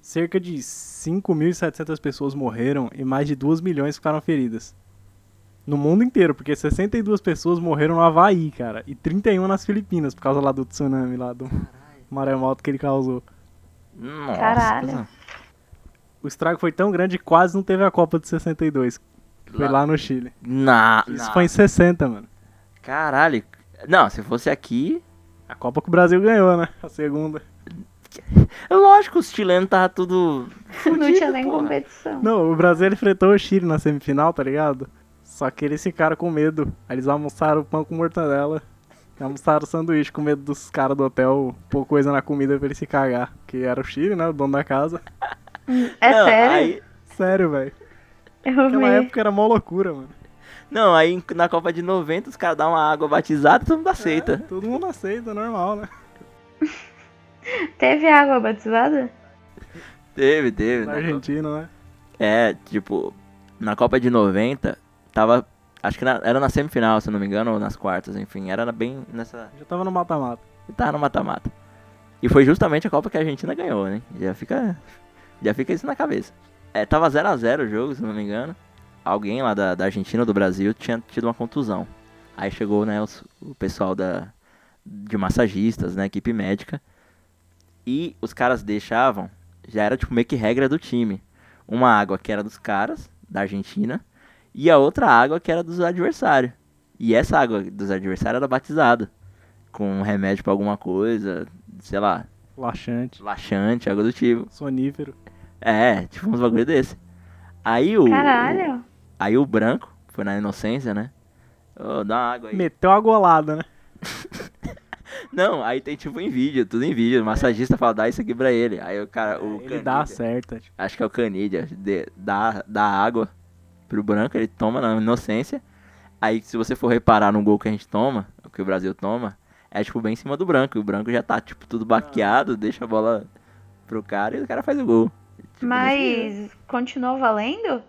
Cerca de 5.700 pessoas morreram e mais de 2 milhões ficaram feridas. No mundo inteiro, porque 62 pessoas morreram no Havaí, cara. E 31 nas Filipinas, por causa lá do tsunami, lá do maremoto que ele causou. Nossa. Caralho. O estrago foi tão grande que quase não teve a Copa de 62. que Foi lá no Chile. Na, Isso na- foi em 60, mano. Caralho. Não, se fosse aqui. A Copa que o Brasil ganhou, né? A segunda. Lógico, os chilenos estavam tudo. não tinha nem porra. competição. Não, o Brasil enfrentou o Chile na semifinal, tá ligado? Só que eles ficaram com medo. Aí eles almoçaram pão com mortadela. Almoçaram sanduíche com medo dos caras do hotel pôr coisa na comida pra eles se cagar. Que era o Chile, né? O dono da casa. É Não, sério? Aí, Sério, velho. Naquela vi. época era mó loucura, mano. Não, aí na Copa de 90 os caras dão uma água batizada e todo mundo aceita. É, todo mundo aceita, normal, né? Teve água batizada? Teve, teve. Na na Argentina, né? É, tipo, na Copa de 90, tava. Acho que na- era na semifinal, se não me engano, ou nas quartas, enfim, era bem nessa. Já tava no mata-mata. Tava no mata-mata. E foi justamente a Copa que a Argentina ganhou, né? Já fica. Já fica isso na cabeça. É, tava 0x0 o jogo, se não me engano. Alguém lá da, da Argentina ou do Brasil tinha tido uma contusão. Aí chegou, né, os- o pessoal da, de massagistas, né, equipe médica. E os caras deixavam, já era tipo meio que regra do time. Uma água que era dos caras, da Argentina, e a outra água que era dos adversários. E essa água dos adversários era batizada. Com um remédio pra alguma coisa, sei lá, Laxante. laxante, algo do tipo. Sonífero. É, tipo uns bagulho desse. Aí o. Caralho. Aí o branco, foi na inocência, né? Ô, dá uma água aí. Meteu a golada, né? Não, aí tem tipo em vídeo, tudo em vídeo. O massagista fala, dá isso aqui pra ele. Aí o cara, o Ele dá certo. Tipo, acho que é o Canidia, de- dá, dá água. pro branco, ele toma na inocência. Aí se você for reparar no gol que a gente toma, o que o Brasil toma, é tipo bem em cima do branco. E o branco já tá, tipo, tudo baqueado, deixa a bola pro cara e o cara faz o gol. Tipo. Mas continuou valendo?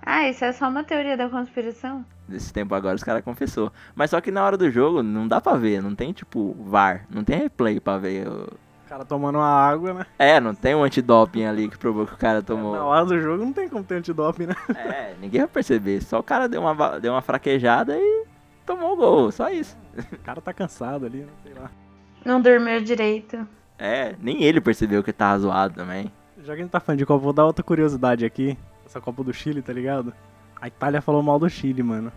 Ah, isso é só uma teoria da conspiração? Desse tempo agora os caras confessou. Mas só que na hora do jogo não dá pra ver, não tem tipo VAR, não tem replay pra ver. o- O cara tomando uma água, né? É, não tem um antidoping ali que provou que o cara tomou. Na hora do jogo não tem como ter antidoping, né? É, ninguém vai perceber. Só o cara deu uma, deu uma fraquejada e tomou o gol, só isso. O cara tá cansado ali, né? Sei lá. Não dormiu direito. É, nem ele percebeu que tava zoado também. Já que a gente tá falando de Copa, vou dar outra curiosidade aqui. Essa Copa do Chile, tá ligado? A Itália falou mal do Chile, mano.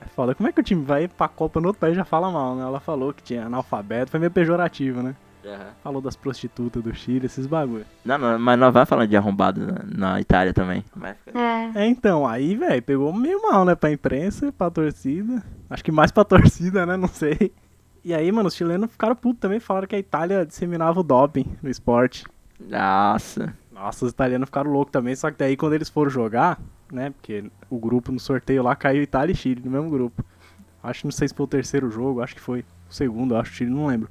É foda. Como é que o time vai pra Copa no outro país e já fala mal, né? Ela falou que tinha analfabeto, foi meio pejorativo, né? Falou das prostitutas do Chile, esses bagulho. Não, não, mas nós vamos falando de arrombado na, na Itália também. Vai É. É, então, aí, velho, pegou meio mal, né? Pra imprensa, pra torcida. Acho que mais pra torcida, né? Não sei. E aí, mano, os chilenos ficaram putos também, falaram que a Itália disseminava o doping no esporte. Nossa. Nossa, os italianos ficaram loucos também, só que daí quando eles foram jogar, né? Porque o grupo no sorteio lá caiu Itália e Chile no mesmo grupo. Acho que não sei se foi o terceiro jogo, acho que foi o segundo, acho que o Chile, não lembro.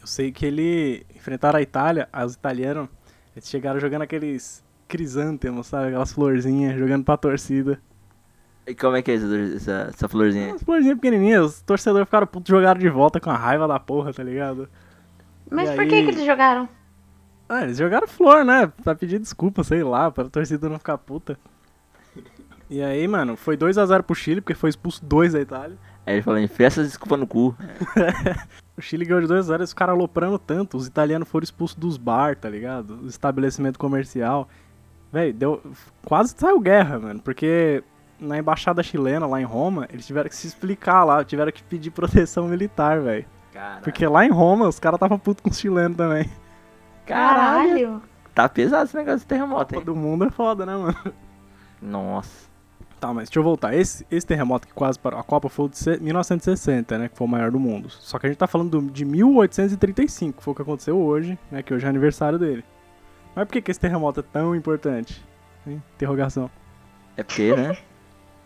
Eu sei que ele enfrentaram a Itália, os italianos, eles chegaram jogando aqueles crisântemos, sabe? Aquelas florzinhas, jogando pra torcida. E como é que é essa, essa, essa florzinha? Umas florzinhas pequenininhas, os torcedores ficaram putos, jogaram de volta com a raiva da porra, tá ligado? Mas E por que, aí? que eles jogaram? Ah, eles jogaram flor, né? Pra pedir desculpa, sei lá, pra torcida não ficar puta. E aí, mano, foi 2x0 pro Chile, porque foi expulso dois da Itália. Aí ele falou, enfia essas desculpas no cu. O Chile ganhou de 2x0, os caras aloprando tanto. Os italianos foram expulsos dos bar, tá ligado? Do estabelecimento comercial. Véi, deu. Quase saiu guerra, mano. Porque na embaixada chilena, lá em Roma, eles tiveram que se explicar lá, tiveram que pedir proteção militar, velho. Porque lá em Roma, os caras tava puto com os chilenos também. Caralho. Tá pesado esse negócio de terremoto, hein? Todo mundo é foda, né, mano? Nossa. Tá, mas deixa eu voltar. Esse, esse terremoto que quase parou a Copa foi o de se- 1960, né? Que foi o maior do mundo. Só que a gente tá falando do- de 1835, que foi o que aconteceu hoje, né? Que hoje é aniversário dele. Mas por que, que esse terremoto é tão importante? Hein? Interrogação. É porque, né?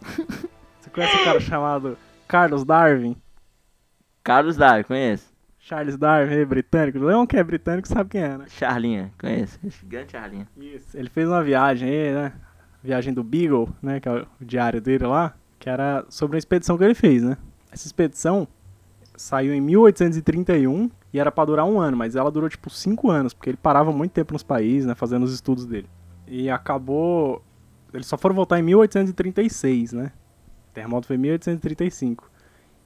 Você conhece um cara chamado Carlos Darwin? Carlos Darwin, conheço. Charles Darwin, é britânico. O Leon que é britânico sabe quem é, né? Charlinha, conheço. Gigante Charlinha. Isso. Ele fez uma viagem aí, né? Viagem do Beagle, né? Que é o diário dele lá. Que era sobre uma expedição que ele fez, né? Essa expedição saiu em 1831 e era pra durar um ano, mas ela durou tipo cinco anos, porque ele parava muito tempo nos países, né? Fazendo os estudos dele. E acabou. Eles só foram voltar em 1836, né? O terremoto foi em 1835.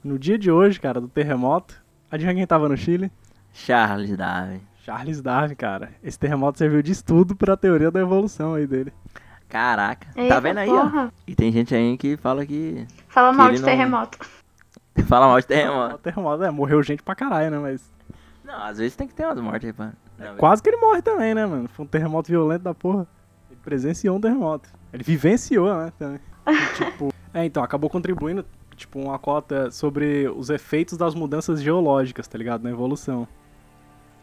No dia de hoje, cara, do terremoto, adivinha quem tava no Chile? Charles Darwin. Charles Darwin, cara. Esse terremoto serviu de estudo pra teoria da evolução aí dele. Caraca. tá Eita vendo aí, ó? porra. E tem gente aí que fala que. Fala Que mal de não- terremoto. Fala mal de terremoto. terremoto, é, morreu gente pra caralho, né? Mas Não, às vezes tem que ter umas mortes aí, pá. Não, quase que ele morre também, né, mano? Foi um terremoto violento da porra. Ele presenciou um terremoto. Ele vivenciou, né, também. E, tipo, é, então, acabou contribuindo, tipo, uma cota sobre os efeitos das mudanças geológicas, tá ligado? Na evolução.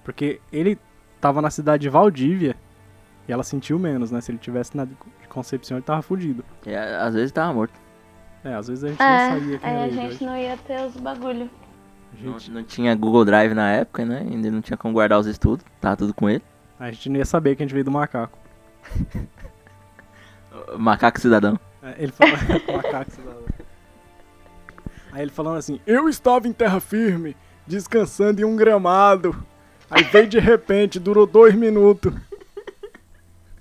Porque ele tava na cidade de Valdívia e ela sentiu menos, né? Se ele tivesse na de Concepción, ele tava fudido. É, às vezes tava morto. É, às vezes a gente É, não sabia quem aí era a ele. gente não ia ter os bagulho. A Não, gente, não tinha Google Drive na época, né? Ainda não tinha como guardar os estudos. Tava tudo com ele. a gente não ia saber que a gente veio do macaco. Macaco cidadão. É, Ele falou macaco cidadão. Aí ele falando assim, eu estava em terra firme, descansando em um gramado. Aí veio de repente, durou dois minutos.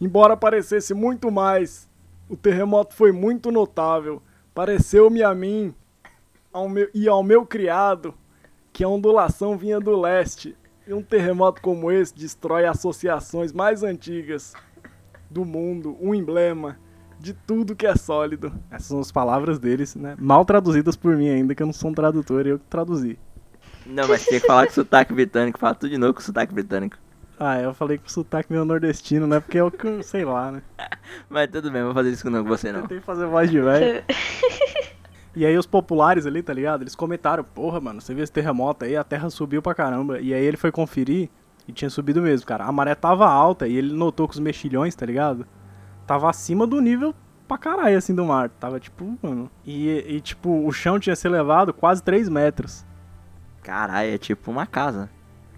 Embora parecesse muito mais, o terremoto foi muito notável. Pareceu-me a mim ao meu- e ao meu criado que a ondulação vinha do leste. E um terremoto como esse destrói associações mais antigas do mundo, um emblema de tudo que é sólido. Essas são as palavras deles, né? Mal traduzidas por mim ainda, que eu não sou um tradutor, eu que traduzi. Não, mas tinha que falar com sotaque britânico. Fala tudo de novo com sotaque britânico. Ah, eu falei com sotaque meu nordestino, né? Porque é o que eu sei lá, né? Mas tudo bem, vou fazer isso não com você não. Tentei fazer voz de velho. E aí os populares ali, tá ligado? Eles comentaram, porra, mano, você viu esse terremoto aí, a terra subiu pra caramba. E aí ele foi conferir e tinha subido mesmo, cara. A maré tava alta e ele notou que os mexilhões, tá ligado? Tava acima do nível pra caralho, assim, do mar. Tava, tipo, mano... E, e tipo, o chão tinha se elevado quase 3 metros. Caralho, é tipo uma casa.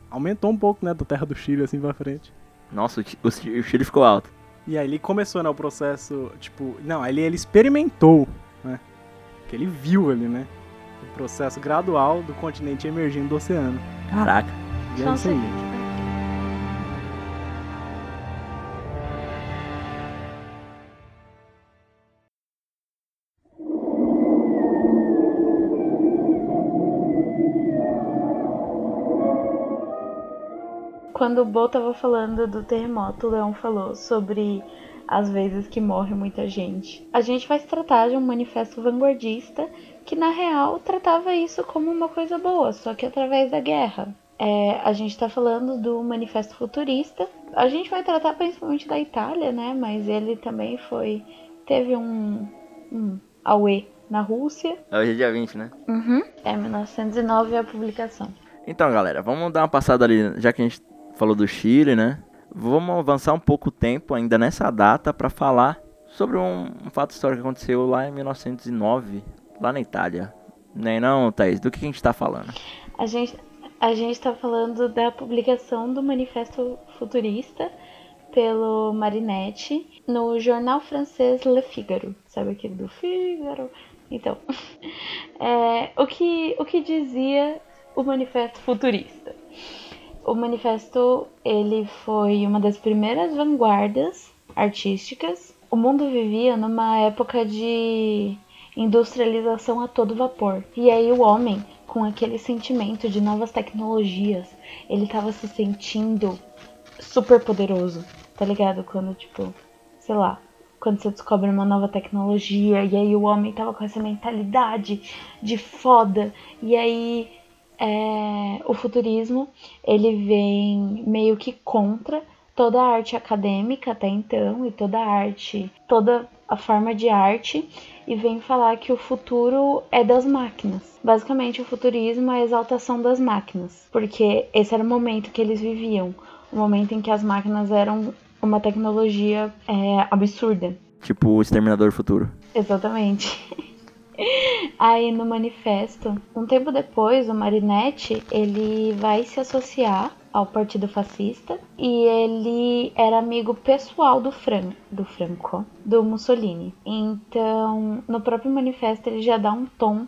Aumentou um pouco, né, da terra do Chile, assim, pra frente. Nossa, o, o Chi- o Chile ficou alto. E aí ele começou, né, o processo, tipo... Não, ele, ele experimentou, né? Que ele viu ali, né? O processo gradual do continente emergindo do oceano. Caraca. E é Só isso aí. seguinte, Quando o Bo tava falando do terremoto, o Leão falou sobre as vezes que morre muita gente. A gente vai se tratar de um manifesto vanguardista que, na real, tratava isso como uma coisa boa, só que através da guerra. É, a gente tá falando do manifesto futurista. A gente vai tratar principalmente da Itália, né? Mas ele também foi. Teve um. um auê na Rússia. Hoje é dia 20, né? Uhum. É 1909 a publicação. Então, galera, vamos dar uma passada ali, já que a gente falou do Chile, né? Vamos avançar um pouco o tempo ainda nessa data para falar sobre um, um fato histórico que aconteceu lá em 1909, lá na Itália. Nem não, Thaís? Do que a gente tá falando? A gente, a gente tá falando da publicação do Manifesto Futurista pelo Marinetti no jornal francês Le Figaro. Sabe aquele do Figaro? Então, é, o, que, o que dizia o Manifesto Futurista? O manifesto ele foi uma das primeiras vanguardas artísticas. O mundo vivia numa época de industrialização a todo vapor. E aí o homem, com aquele sentimento de novas tecnologias, ele tava se sentindo super poderoso, tá ligado? Quando tipo, sei lá, quando você descobre uma nova tecnologia e aí o homem tava com essa mentalidade de foda e aí é, o futurismo ele vem meio que contra toda a arte acadêmica até então e toda a arte, toda a forma de arte e vem falar que o futuro é das máquinas. Basicamente, o futurismo é a exaltação das máquinas, porque esse era o momento que eles viviam, o momento em que as máquinas eram uma tecnologia é, absurda. Tipo o Exterminador Futuro. Exatamente. Aí no manifesto, um tempo depois, o Marinetti, ele vai se associar ao Partido Fascista e ele era amigo pessoal do Fran, do Franco, do Mussolini. Então, no próprio manifesto ele já dá um tom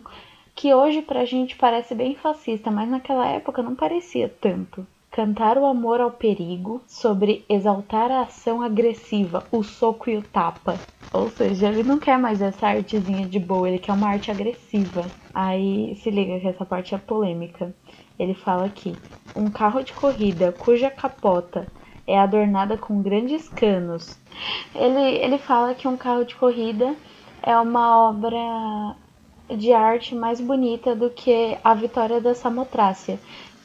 que hoje pra gente parece bem fascista, mas naquela época não parecia tanto. Cantar o amor ao perigo, sobre exaltar a ação agressiva, o soco e o tapa. Ou seja, ele não quer mais essa artezinha de boa, ele quer uma arte agressiva. Aí se liga que essa parte é polêmica. Ele fala aqui: um carro de corrida cuja capota é adornada com grandes canos. Ele, ele fala que um carro de corrida é uma obra de arte mais bonita do que a Vitória da Samotrácia,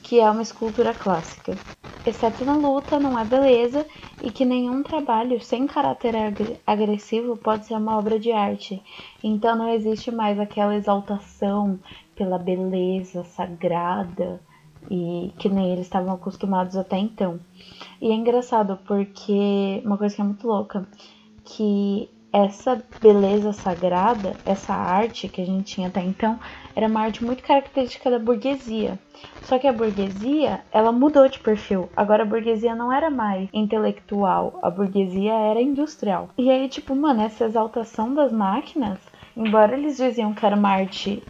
que é uma escultura clássica. Exceto na luta, não é beleza e que nenhum trabalho sem caráter ag- agressivo pode ser uma obra de arte. Então não existe mais aquela exaltação pela beleza sagrada e que nem eles estavam acostumados até então. E é engraçado porque uma coisa que é muito louca, que essa beleza sagrada, essa arte que a gente tinha até então, era uma arte muito característica da burguesia. Só que a burguesia, ela mudou de perfil. Agora a burguesia não era mais intelectual, a burguesia era industrial. E aí, tipo, mano, essa exaltação das máquinas, embora eles diziam que era uma arte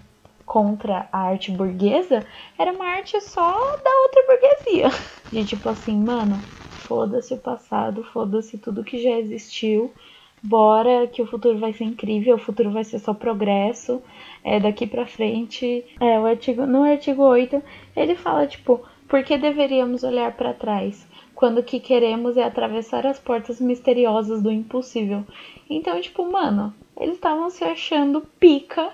contra a arte burguesa, era uma arte só da outra burguesia. De tipo assim, mano, foda-se o passado, foda-se tudo que já existiu. Bora que o futuro vai ser incrível, o futuro vai ser só progresso. É, daqui pra frente, é, o artigo, no artigo 8, ele fala, tipo, por que deveríamos olhar para trás? Quando o que queremos é atravessar as portas misteriosas do impossível. Então, tipo, mano, eles estavam se achando pica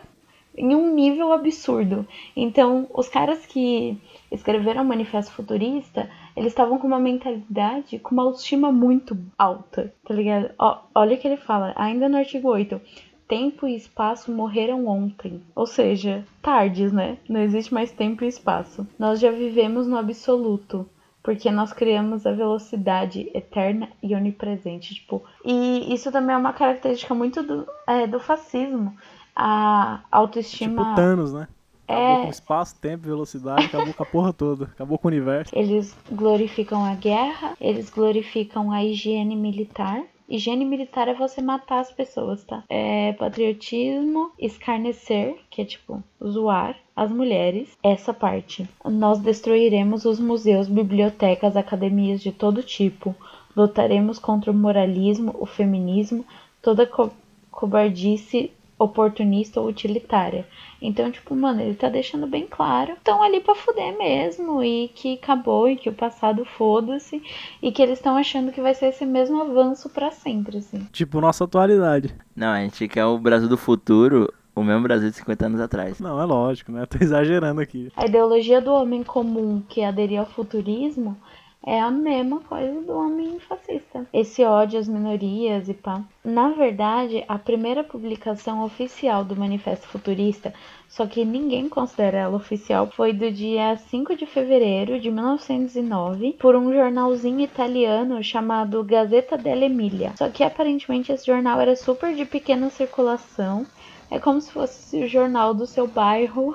em um nível absurdo. Então, os caras que escreveram o Manifesto Futurista, eles estavam com uma mentalidade, com uma autoestima muito alta, tá ligado? Ó, olha o que ele fala, ainda no artigo 8. Tempo e espaço morreram ontem. Ou seja, tardes, né? Não existe mais tempo e espaço. Nós já vivemos no absoluto. porque nós criamos a velocidade eterna e onipresente, tipo, e isso também é uma característica muito do, é, do fascismo, a autoestima. Tipo Thanos, né? Acabou É. com espaço, tempo, velocidade, acabou com a porra toda. Acabou com o universo. Eles glorificam a guerra, eles glorificam a higiene militar. Higiene militar é você matar as pessoas, tá? É patriotismo, escarnecer, que é tipo zoar as mulheres. Essa parte. Nós destruiremos os museus, bibliotecas, academias de todo tipo. Lutaremos contra o moralismo, o feminismo, toda co cobardice oportunista ou utilitária. Então, tipo, mano, ele tá deixando bem claro. Estão ali pra fuder mesmo. E que acabou, e que o passado foda-se. E que eles estão achando que vai ser esse mesmo avanço pra sempre, assim. Tipo, nossa atualidade. Não, a gente quer o Brasil do futuro, o mesmo Brasil de 50 anos atrás. Não, é lógico, né? Tô exagerando aqui. A ideologia do homem comum que aderia ao futurismo é a mesma coisa do homem fascista. Esse ódio às minorias e pá. Na verdade, a primeira publicação oficial do Manifesto Futurista, só que ninguém considera ela oficial, foi do dia 5 de fevereiro de 1909, por um jornalzinho italiano chamado Gazeta dell'Emilia. Só que aparentemente esse jornal era super de pequena circulação. É como se fosse o jornal do seu bairro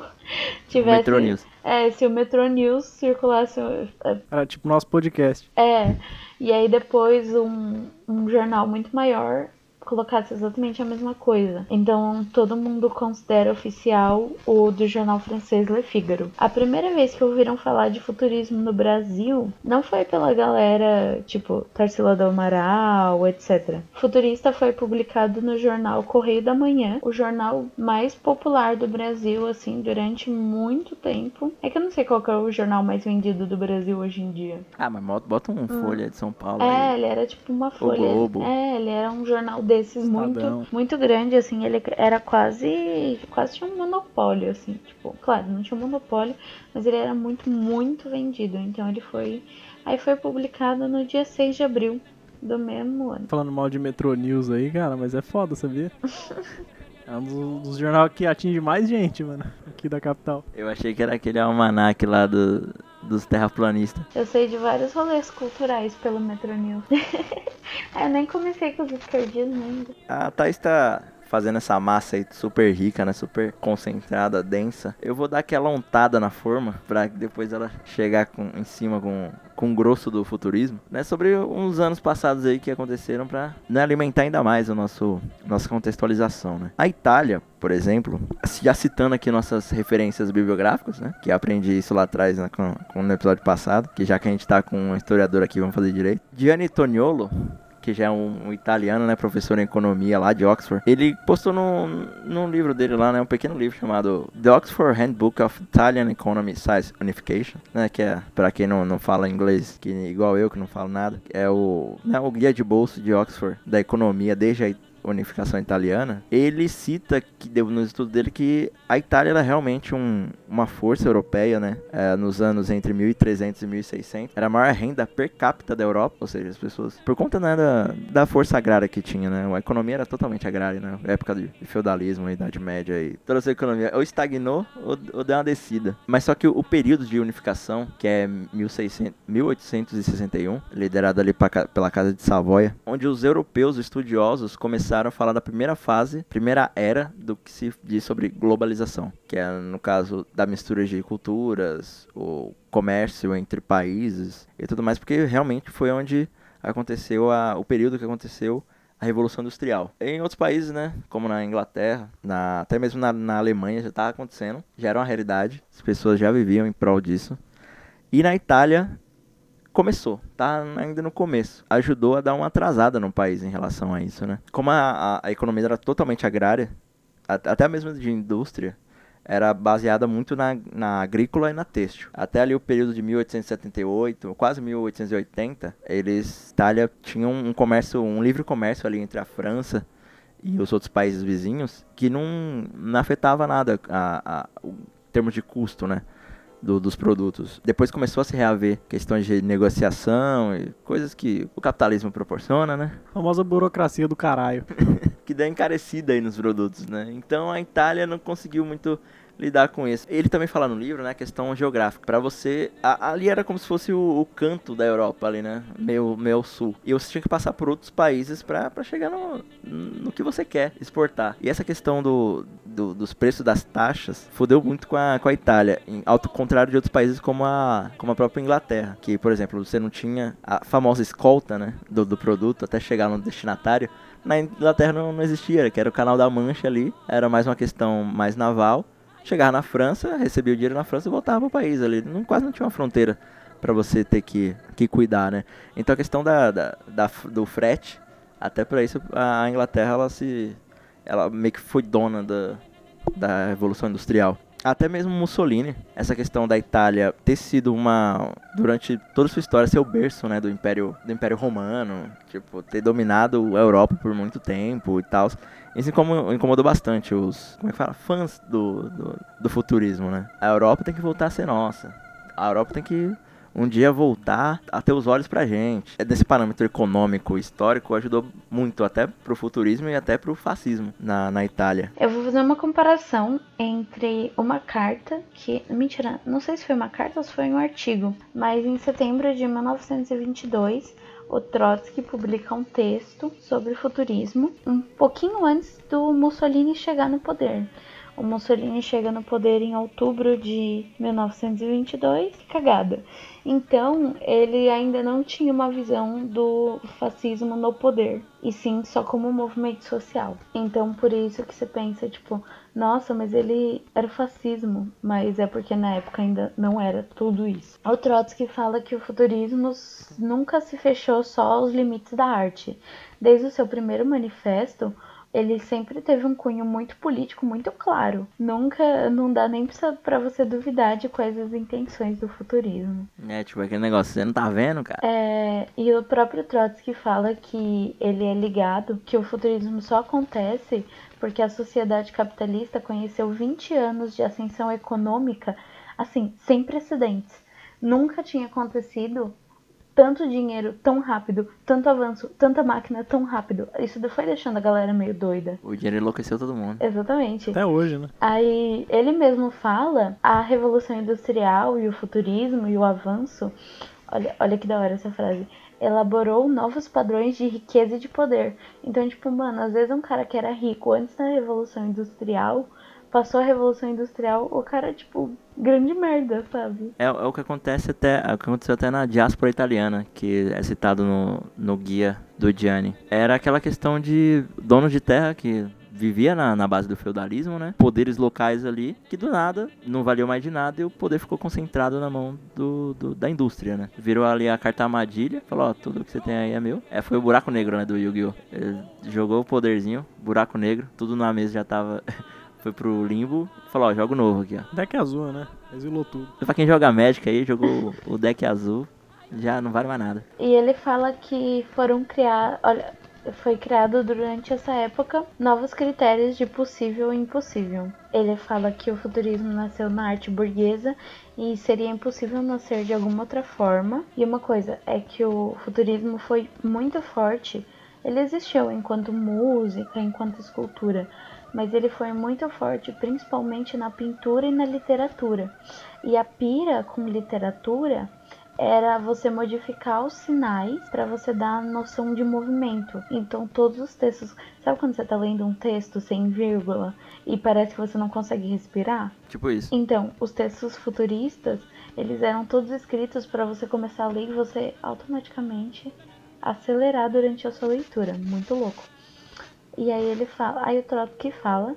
tivesse. Metro News. É, se o Metro News circulasse. é, Era tipo nosso podcast. É, e aí depois um, um jornal muito maior colocasse exatamente a mesma coisa. Então todo mundo considera oficial o do jornal francês Le Figaro. A primeira vez que ouviram falar de futurismo no Brasil não foi pela galera tipo Tarsila do Amaral, etc. Futurista foi publicado no jornal Correio da Manhã, o jornal mais popular do Brasil assim durante muito tempo. É que eu não sei qual é o jornal mais vendido do Brasil hoje em dia. Ah, mas bota- um Folha de São Paulo É, aí. ele era tipo uma folha. Globo. É, ele era um jornal desses Estadão. muito, muito grande, assim. Ele era quase. Quase tinha um monopólio, assim. Tipo, claro, não tinha um monopólio, mas ele era muito, muito vendido. Então ele foi. Aí foi publicado no dia 6 de abril do mesmo ano. Falando mal de Metro News aí, cara, mas é foda, sabia? É um dos, dos jornais que atinge mais gente, mano, aqui da capital. Eu achei que era aquele almanac lá do, dos terraplanistas. Eu sei de vários rolês culturais pelo Metro News. Ah, eu nem comecei com os esquerdistas ainda. A Thaís tá fazendo essa massa aí super rica, né? Super concentrada, densa. Eu vou dar aquela untada na forma pra depois ela chegar com, em cima com, com grosso do futurismo, né? Sobre uns anos passados aí que aconteceram pra né, alimentar ainda mais o nosso nossa contextualização, né? A Itália, por exemplo, já citando aqui nossas referências bibliográficas, né? Que aprendi isso lá atrás né, com, com no episódio passado, que já que a gente tá com um historiador aqui, vamos fazer direito. Gianni Toniolo, que já é um, um italiano, né, professor em economia lá de Oxford, ele postou num, num livro dele lá, né, um pequeno livro chamado The Oxford Handbook of Italian Economy Size Unification, né, que é, pra quem não, não fala inglês, que igual eu, que não falo nada, é o, né, o guia de bolso de Oxford da economia desde a unificação italiana, ele cita que deu no estudo dele que a Itália era realmente um, uma força europeia, né? É, nos anos entre 1300 e 1600, era a maior renda per capita da Europa, ou seja, as pessoas por conta né, da, da força agrária que tinha, né? A economia era totalmente agrária, né? Época de, de feudalismo, Idade Média e toda essa economia ou estagnou ou, ou deu uma descida. Mas só que o, o período de unificação, que é 1600, 1861, liderado ali pra pela Casa de Savoia, onde os europeus estudiosos começaram a falar da primeira fase, primeira era do que se diz sobre globalização, que é no caso da mistura de culturas, o comércio entre países e tudo mais, porque realmente foi onde aconteceu a, o período que aconteceu a Revolução Industrial. Em outros países, né, como na Inglaterra, na, até mesmo na, na Alemanha já estava acontecendo, já era uma realidade, as pessoas já viviam em prol disso. E na Itália começou, tá ainda no começo. Ajudou a dar uma atrasada no país em relação a isso, né? Como a, a, a economia era totalmente agrária, a- até mesmo de indústria, era baseada muito na, na agrícola e na têxtil. Até ali o período de 1878, quase 1880, eles, Itália tinha um comércio, um livre comércio ali entre a França e os outros países vizinhos, que não, não afetava nada a, a, o em termos de custo, né? Do- dos produtos. Depois começou a se reaver questões de negociação e coisas que o capitalismo proporciona, né? A famosa burocracia do caralho. Que dá encarecida aí nos produtos, né? Então a Itália não conseguiu muito lidar com isso. Ele também fala no livro, né, a questão geográfica. Pra você, a- ali era como se fosse o, o canto da Europa ali, né, meio, meio sul. E você tinha que passar por outros países pra chegar no, no que você quer exportar. E essa questão do, do- dos preços das taxas fudeu muito com a, com a Itália, em, ao contrário de outros países como a, como a própria Inglaterra, que, por exemplo, você não tinha a famosa escolta, né, do, do produto até chegar no destinatário. Na Inglaterra não, não existia, que era o canal da Mancha ali, era mais uma questão mais naval. Chegava na França, recebia o dinheiro na França e voltava pro país ali. Não, quase não tinha uma fronteira pra você ter que, que cuidar, né? Então a questão da, da, da- do frete, até pra isso a Inglaterra ela se ela meio que foi dona da, da revolução industrial. Até mesmo Mussolini, essa questão da Itália ter sido uma durante toda a sua história ser o berço, né, do Império do Império Romano, tipo, ter dominado a Europa por muito tempo e tal. Isso incomo- incomodou bastante os, como é que fala, fãs do, do, do futurismo, né? A Europa tem que voltar a ser nossa. A Europa tem que um dia voltar a ter os olhos pra gente. É desse parâmetro econômico, histórico, ajudou muito até pro futurismo e até pro fascismo na, na Itália. Eu vou fazer uma comparação entre uma carta que. Mentira, não sei se foi uma carta ou se foi um artigo, mas em setembro de 1922, o Trotsky publica um texto sobre futurismo, um pouquinho antes do Mussolini chegar no poder. O Mussolini chega no poder em outubro de 1922, cagada. Então, ele ainda não tinha uma visão do fascismo no poder, e sim só como um movimento social. Então, por isso que você pensa, tipo, nossa, mas ele era fascismo, mas é porque na época ainda não era tudo isso. O Trotsky fala que o futurismo nunca se fechou só aos limites da arte. Desde o seu primeiro manifesto, ele sempre teve um cunho muito político, muito claro. Nunca, não dá nem pra pra você duvidar de quais as intenções do futurismo. É, tipo, aquele negócio, você não tá vendo, cara? É, e o próprio Trotsky fala que ele é ligado, que o futurismo só acontece porque a sociedade capitalista conheceu 20 anos de ascensão econômica, assim, sem precedentes. Nunca tinha acontecido tanto dinheiro tão rápido, tanto avanço, tanta máquina tão rápido. Isso foi deixando a galera meio doida. O dinheiro enlouqueceu todo mundo. Exatamente. Até hoje, né? Aí ele mesmo fala a revolução industrial e o futurismo e o avanço. Olha, olha que da hora essa frase. Elaborou novos padrões de riqueza e de poder. Então, tipo, mano, às vezes um cara que era rico antes da revolução industrial, passou a revolução industrial, o cara, tipo, grande merda, sabe? É, é o que acontece até, é o que aconteceu até na diáspora italiana, que é citado no, no guia do Gianni. Era aquela questão de dono de terra que vivia na, na base do feudalismo, né? Poderes locais ali, que do nada não valeu mais de nada e o poder ficou concentrado na mão do, do- da indústria, né? Virou ali a carta armadilha, falou, ó, tudo que você tem aí é meu. É, foi o buraco negro, né, do Yu-Gi-Oh! Jogou o poderzinho, buraco negro, tudo na mesa já tava... Foi pro limbo, falou, ó, jogo novo aqui, ó. Deck azul, né? Exilou tudo. Pra quem joga Magic aí, jogou o deck azul, já não vale mais nada. E ele fala que foram criar, olha, foi criado durante essa época novos critérios de possível e impossível. Ele fala que o futurismo nasceu na arte burguesa e seria impossível nascer de alguma outra forma. E uma coisa é que o futurismo foi muito forte. Ele existiu enquanto música, enquanto escultura, mas ele foi muito forte principalmente na pintura e na literatura. E a pira com literatura era você modificar os sinais para você dar a noção de movimento. Então todos os textos, sabe quando você tá lendo um texto sem vírgula e parece que você não consegue respirar? Tipo isso. Então, os textos futuristas, eles eram todos escritos para você começar a ler e você automaticamente acelerar durante a sua leitura. Muito louco. E aí ele fala, aí o Trotsky fala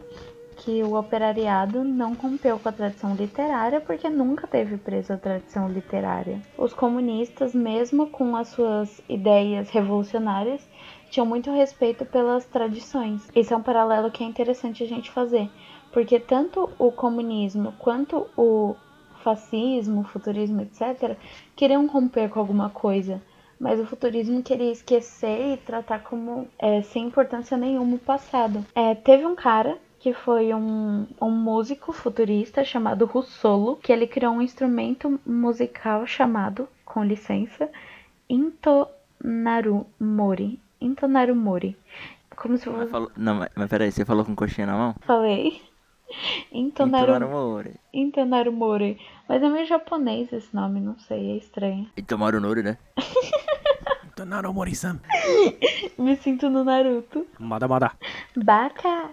que o operariado não rompeu com a tradição literária porque nunca teve preso a tradição literária. Os comunistas, mesmo com as suas ideias revolucionárias, tinham muito respeito pelas tradições. Esse é um paralelo que é interessante a gente fazer, porque tanto o comunismo quanto o fascismo, futurismo, etc., queriam romper com alguma coisa. Mas o futurismo queria esquecer e tratar como é, sem importância nenhuma o passado. É, teve um cara que foi um, um músico futurista chamado Russolo, que ele criou um instrumento musical chamado, com licença, Intonarumori. Intonarumori. Como se fosse... falou- Não, mas, mas peraí, você falou com coxinha na mão? Falei. Intonaru, Intonaru Intonaru Mori. Mas é meio japonês esse nome, não sei, é estranho. Itomaru Nori, né? Tonaro Mori-san. Me sinto no Naruto. Mada mada. Baca!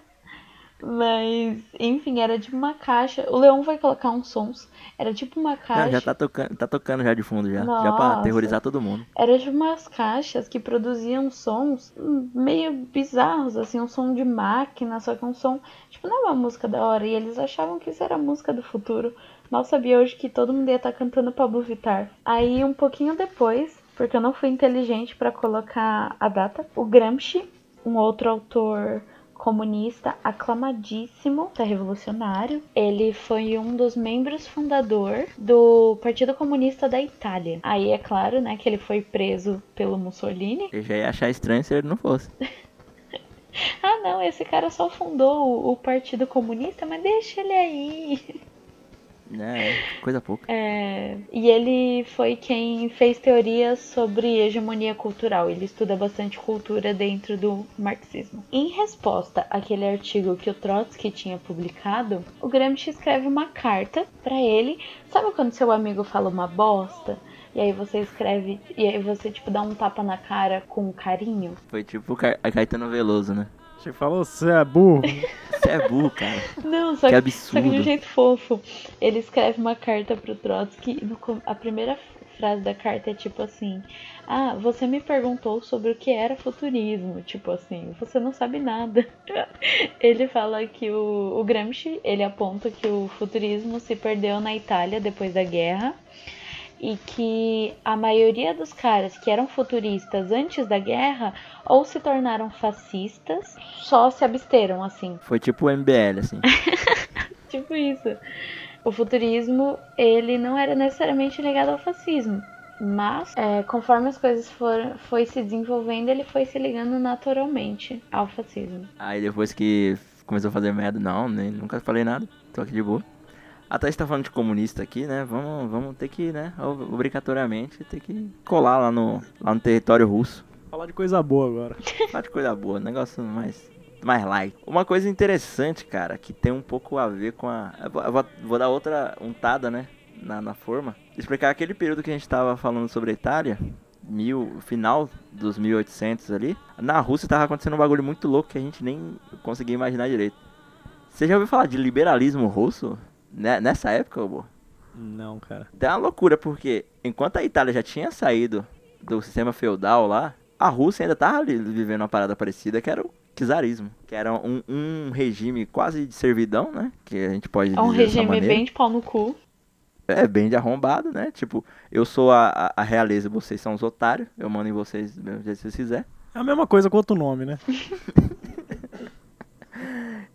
Mas, enfim, era tipo uma caixa. O Leão vai colocar uns sons. Era tipo uma caixa. Não, já tá tocando, tá tocando já de fundo já. Já pra Nossa. aterrorizar todo mundo. Era tipo umas caixas que produziam sons meio bizarros, assim, um som de máquina, só que um som, tipo, não é uma música da hora. E eles achavam que isso era a música do futuro. Mal sabia hoje que todo mundo ia estar cantando Pablo Vittar. Aí, um pouquinho depois, porque eu não fui inteligente pra colocar a data, o Gramsci, um outro autor comunista aclamadíssimo, tá revolucionário. Ele foi um dos membros fundador do Partido Comunista da Itália. Aí é claro, né, que ele foi preso pelo Mussolini. Eu já ia achar estranho se ele não fosse. Ah, não, esse cara só fundou o Partido Comunista, mas deixa ele aí. É, coisa pouca. É, e ele foi quem fez teorias sobre hegemonia cultural. Ele estuda bastante cultura dentro do marxismo. Em resposta àquele artigo que o Trotsky tinha publicado, o Gramsci escreve uma carta pra ele. Sabe quando seu amigo fala uma bosta? E aí você escreve, e aí você tipo dá um tapa na cara com carinho. Foi tipo a Caetano Veloso, né? Você falou, você é burro. Você é burro, cara. Não, só Que que, só que de um absurdo. jeito fofo. Ele escreve uma carta pro Trotsky e no a primeira frase da carta é tipo assim: Ah, você me perguntou sobre o que era futurismo. Tipo assim, você não sabe nada. ele fala que o, o Gramsci, ele aponta que o futurismo se perdeu na Itália depois da guerra. E que a maioria dos caras que eram futuristas antes da guerra ou se tornaram fascistas, só se absteram assim. Foi tipo o MBL, assim. Tipo isso. O futurismo, ele não era necessariamente ligado ao fascismo. Mas, é, conforme as coisas foram foi se desenvolvendo, ele foi se ligando naturalmente ao fascismo. Aí depois que começou a fazer merda, não, nem, nunca falei nada. Tô aqui de boa. Até você tá falando de comunista aqui, né? Vamos, vamos ter que, né, ob- obrigatoriamente, ter que colar lá no, lá no território russo. Falar de coisa boa agora. Falar de coisa boa, negócio mais, mais light. Uma coisa interessante, cara, que tem um pouco a ver com a. Eu vou- vou dar outra untada, né? Na, na forma. Explicar aquele período que a gente tava falando sobre a Itália. Mil, final dos 1800 ali. Na Rússia tava acontecendo um bagulho muito louco que a gente nem conseguia imaginar direito. Você já ouviu falar de liberalismo russo? Né- Nessa época, ô, Bo? Não, cara. Tem uma loucura, porque enquanto a Itália já tinha saído do sistema feudal lá, a Rússia ainda tava ali vivendo uma parada parecida, que era o czarismo. Que era um, um regime quase de servidão, né? Que a gente pode É um regime maneira. bem de pau no cu. É, bem de arrombado, né? Tipo, eu sou a, a, a realeza, vocês são os otários, eu mando em vocês do mesmo jeito que vocês quiserem. É a mesma coisa com outro nome, né?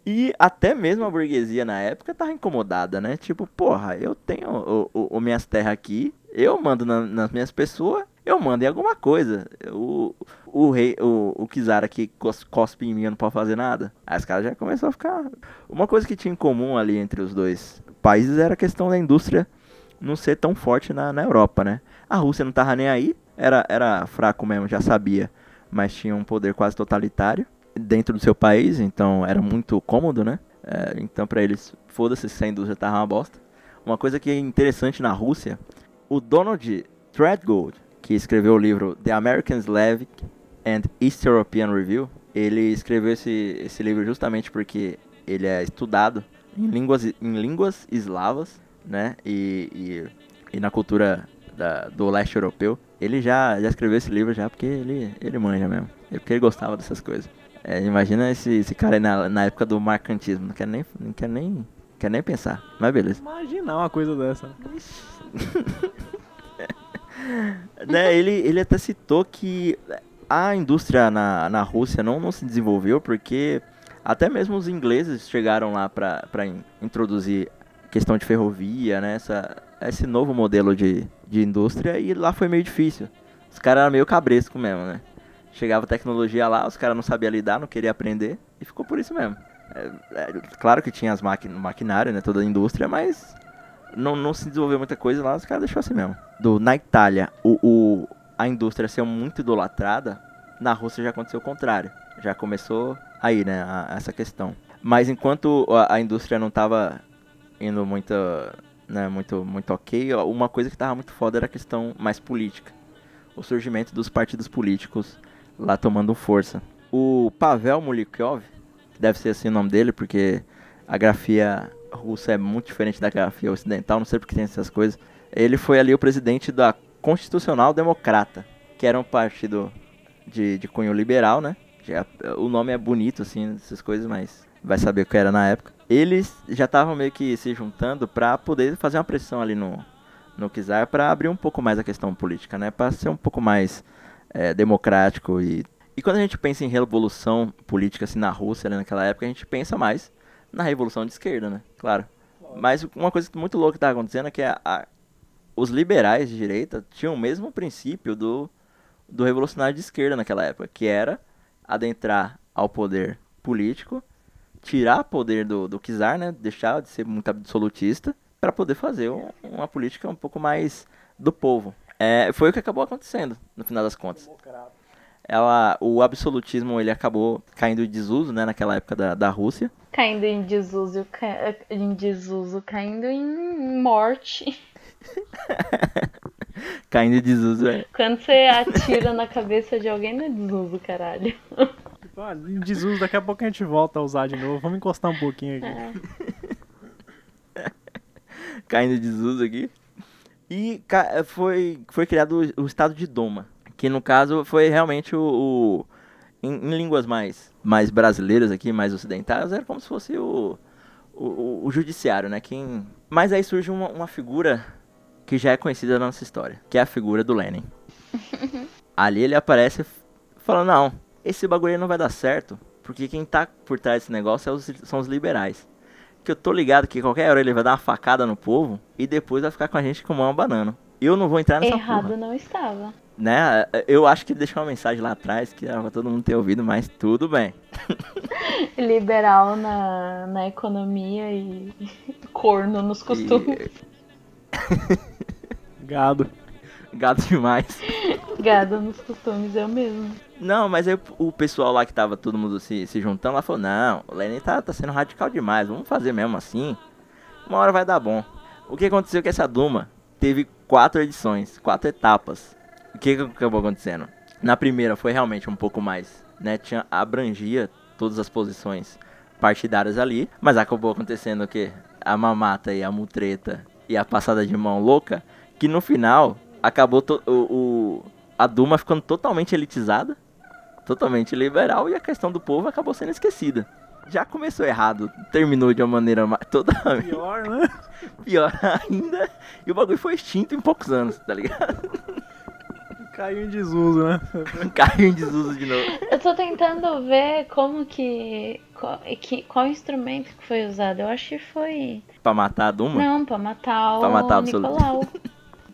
E até mesmo a burguesia na época tava incomodada, né? Tipo, porra, eu tenho o, o, o minhas terras aqui, eu mando na- nas minhas pessoas, eu mando em alguma coisa. O, o rei, o, o Kizara cos- cospe em mim, eu não posso fazer nada. Aí os caras já começaram a ficar. Uma coisa que tinha em comum ali entre os dois países era a questão da indústria não ser tão forte na, na Europa, né? A Rússia não tava nem aí, era, era fraco mesmo, já sabia, mas tinha um poder quase totalitário dentro do seu país, então era muito cômodo, né? É, então pra eles, foda-se se a indústria tava uma bosta. Uma coisa que é interessante na Rússia, o Donald Threadgold, que escreveu o livro The American Slavic and East European Review, ele escreveu esse, esse livro justamente porque ele é estudado em línguas, em línguas eslavas, né? E, e, e na cultura da- do leste europeu. Ele já, já escreveu esse livro já porque ele, ele manja mesmo. É porque ele gostava dessas coisas. É, imagina esse, esse cara aí na, na época do marcantismo. Não quero nem, não quero nem, quero nem pensar. Mas beleza. Imaginar uma coisa dessa. né? ele, ele até citou que a indústria na, na Rússia não, não se desenvolveu porque até mesmo os ingleses chegaram lá para introduzir questão de ferrovia, né, essa, esse novo modelo de, de indústria e lá foi meio difícil. Os caras eram meio cabresco mesmo, né? Chegava tecnologia lá, os caras não sabiam lidar, não queriam aprender e ficou por isso mesmo. É, é, claro que tinha as máquinas, maquinário, né, toda a indústria, mas não, não se desenvolveu muita coisa lá, os caras deixaram assim mesmo. Do, na Itália, o, o, a indústria ser muito idolatrada, na Rússia já aconteceu o contrário. Já começou aí, né, a- essa questão. Mas enquanto a, a indústria não tava indo muito, né, muito, muito ok, uma coisa que tava muito foda era a questão mais política. O surgimento dos partidos políticos lá tomando força. O Pavel Mulikyov, que deve ser assim o nome dele, porque a grafia russa é muito diferente da grafia ocidental, não sei porque tem essas coisas. Ele foi ali o presidente da Constitucional Democrata, que era um partido de, de cunho liberal, né? Já- o nome é bonito, assim, essas coisas, mas vai saber o que era na época. Eles já estavam meio que se juntando pra poder fazer uma pressão ali no, no Czar pra abrir um pouco mais a questão política, né? Pra ser um pouco mais é, democrático e... E quando a gente pensa em revolução política, assim, na Rússia, né, naquela época, a gente pensa mais na revolução de esquerda, né? Claro. Mas uma coisa muito louca que tá acontecendo é que a- a- os liberais de direita tinham o mesmo princípio do, do revolucionário de esquerda naquela época, que era adentrar ao poder político, tirar poder do, do czar, né, deixar de ser muito absolutista, para poder fazer um- uma política um pouco mais do povo. É, foi o que acabou acontecendo, no final das contas. Ela, o absolutismo ele acabou caindo em desuso, né, naquela época da, da Rússia. Caindo em desuso, ca- em desuso, caindo em morte. Caindo em desuso, é. Quando você atira na cabeça de alguém, não é desuso, caralho. Ah, em Jesus, daqui a pouco a gente volta a usar de novo. Vamos encostar um pouquinho aqui. caindo de desuso aqui. E foi, foi criado o, estado de Doma, que no caso foi realmente o, o- em, em línguas mais, mais brasileiras aqui, mais ocidentais, era como se fosse o, o, o- judiciário, né? Quem... Mas aí surge uma, uma figura que já é conhecida na nossa história, que é a figura do Lenin. Ali ele aparece falando, não, esse bagulho não vai dar certo, porque quem tá por trás desse negócio é os- são os liberais que eu tô ligado que qualquer hora ele vai dar uma facada no povo e depois vai ficar com a gente como uma banana. Eu não vou entrar nessa Errado porra, não estava. né? Eu acho que ele deixou uma mensagem lá atrás que era pra todo mundo ter ouvido, mas tudo bem. Liberal na, na economia e corno nos costumes. Gado. Gado demais. Gado nos costumes, eu mesmo. Não, mas aí o pessoal lá que tava todo mundo se, se juntando lá falou, não, o Lenin tá, tá sendo radical demais, vamos fazer mesmo assim. Uma hora vai dar bom. O que aconteceu é que essa Duma teve quatro edições, quatro etapas. O que, que acabou acontecendo? Na primeira foi realmente um pouco mais, né? Tinha, abrangia todas as posições partidárias ali, mas acabou acontecendo o quê? A mamata e a mutreta e a passada de mão louca, que no final acabou to- o, o- a Duma ficando totalmente elitizada, totalmente liberal e a questão do povo acabou sendo esquecida. Já começou errado, terminou de uma maneira totalmente Pior, né? pior ainda, e o bagulho foi extinto em poucos anos, tá ligado? Caiu em desuso, né? Caiu em desuso de novo. Eu tô tentando ver como que. Qual, que, qual instrumento que foi usado. Eu acho que foi. Pra matar a Duma. Não, pra matar o Pra matar o absoluto.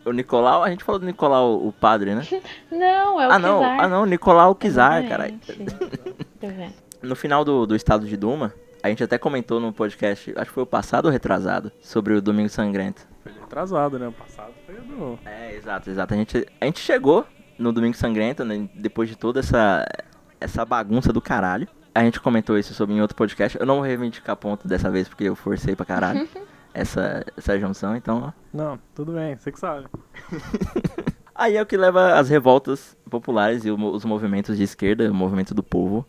O Nicolau, a gente falou do Nicolau, o padre, né? Não, é o ah, não, Kizar. ah, não, Nicolau Kizar, caralho. Eu ver. No final do, do estado de Duma, a gente até comentou no podcast, acho que foi o passado ou retrasado, sobre o Domingo Sangrento. Foi atrasado, né? O passado foi do. É, exato, exato. A gente, a gente chegou no Domingo Sangrento, né, depois de toda essa, essa bagunça do caralho. A gente comentou isso sobre em outro podcast. Eu não vou reivindicar ponto dessa vez, porque eu forcei pra caralho essa, essa junção, então... Não, tudo bem, você que sabe. Aí é o que leva as revoltas populares e os movimentos de esquerda, o movimento do povo,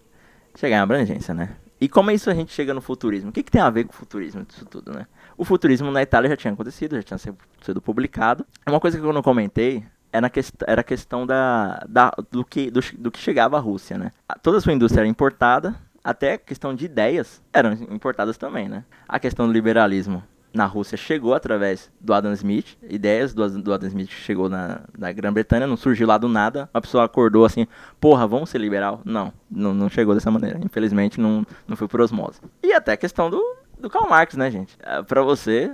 chegar em abrangência, né? E como é isso a gente chega no futurismo? O que, que tem a ver com o futurismo disso tudo, né? O futurismo na Itália já tinha acontecido, já tinha sido- publicado. Uma coisa que eu não comentei é na quest era a questão da, da- do, que, do, do que chegava à Rússia, né? A- Toda a sua indústria era importada, até a questão de ideias eram importadas também, né? A questão do liberalismo na Rússia chegou através do Adam Smith, ideias do, do Adam Smith chegou na, na Grã-Bretanha, não surgiu lá do nada, uma pessoa acordou assim, porra, vamos ser liberal? Não, não, não chegou dessa maneira, infelizmente não, não foi por osmose. E até a questão do, do Karl Marx, né, gente? Ah, Pra você,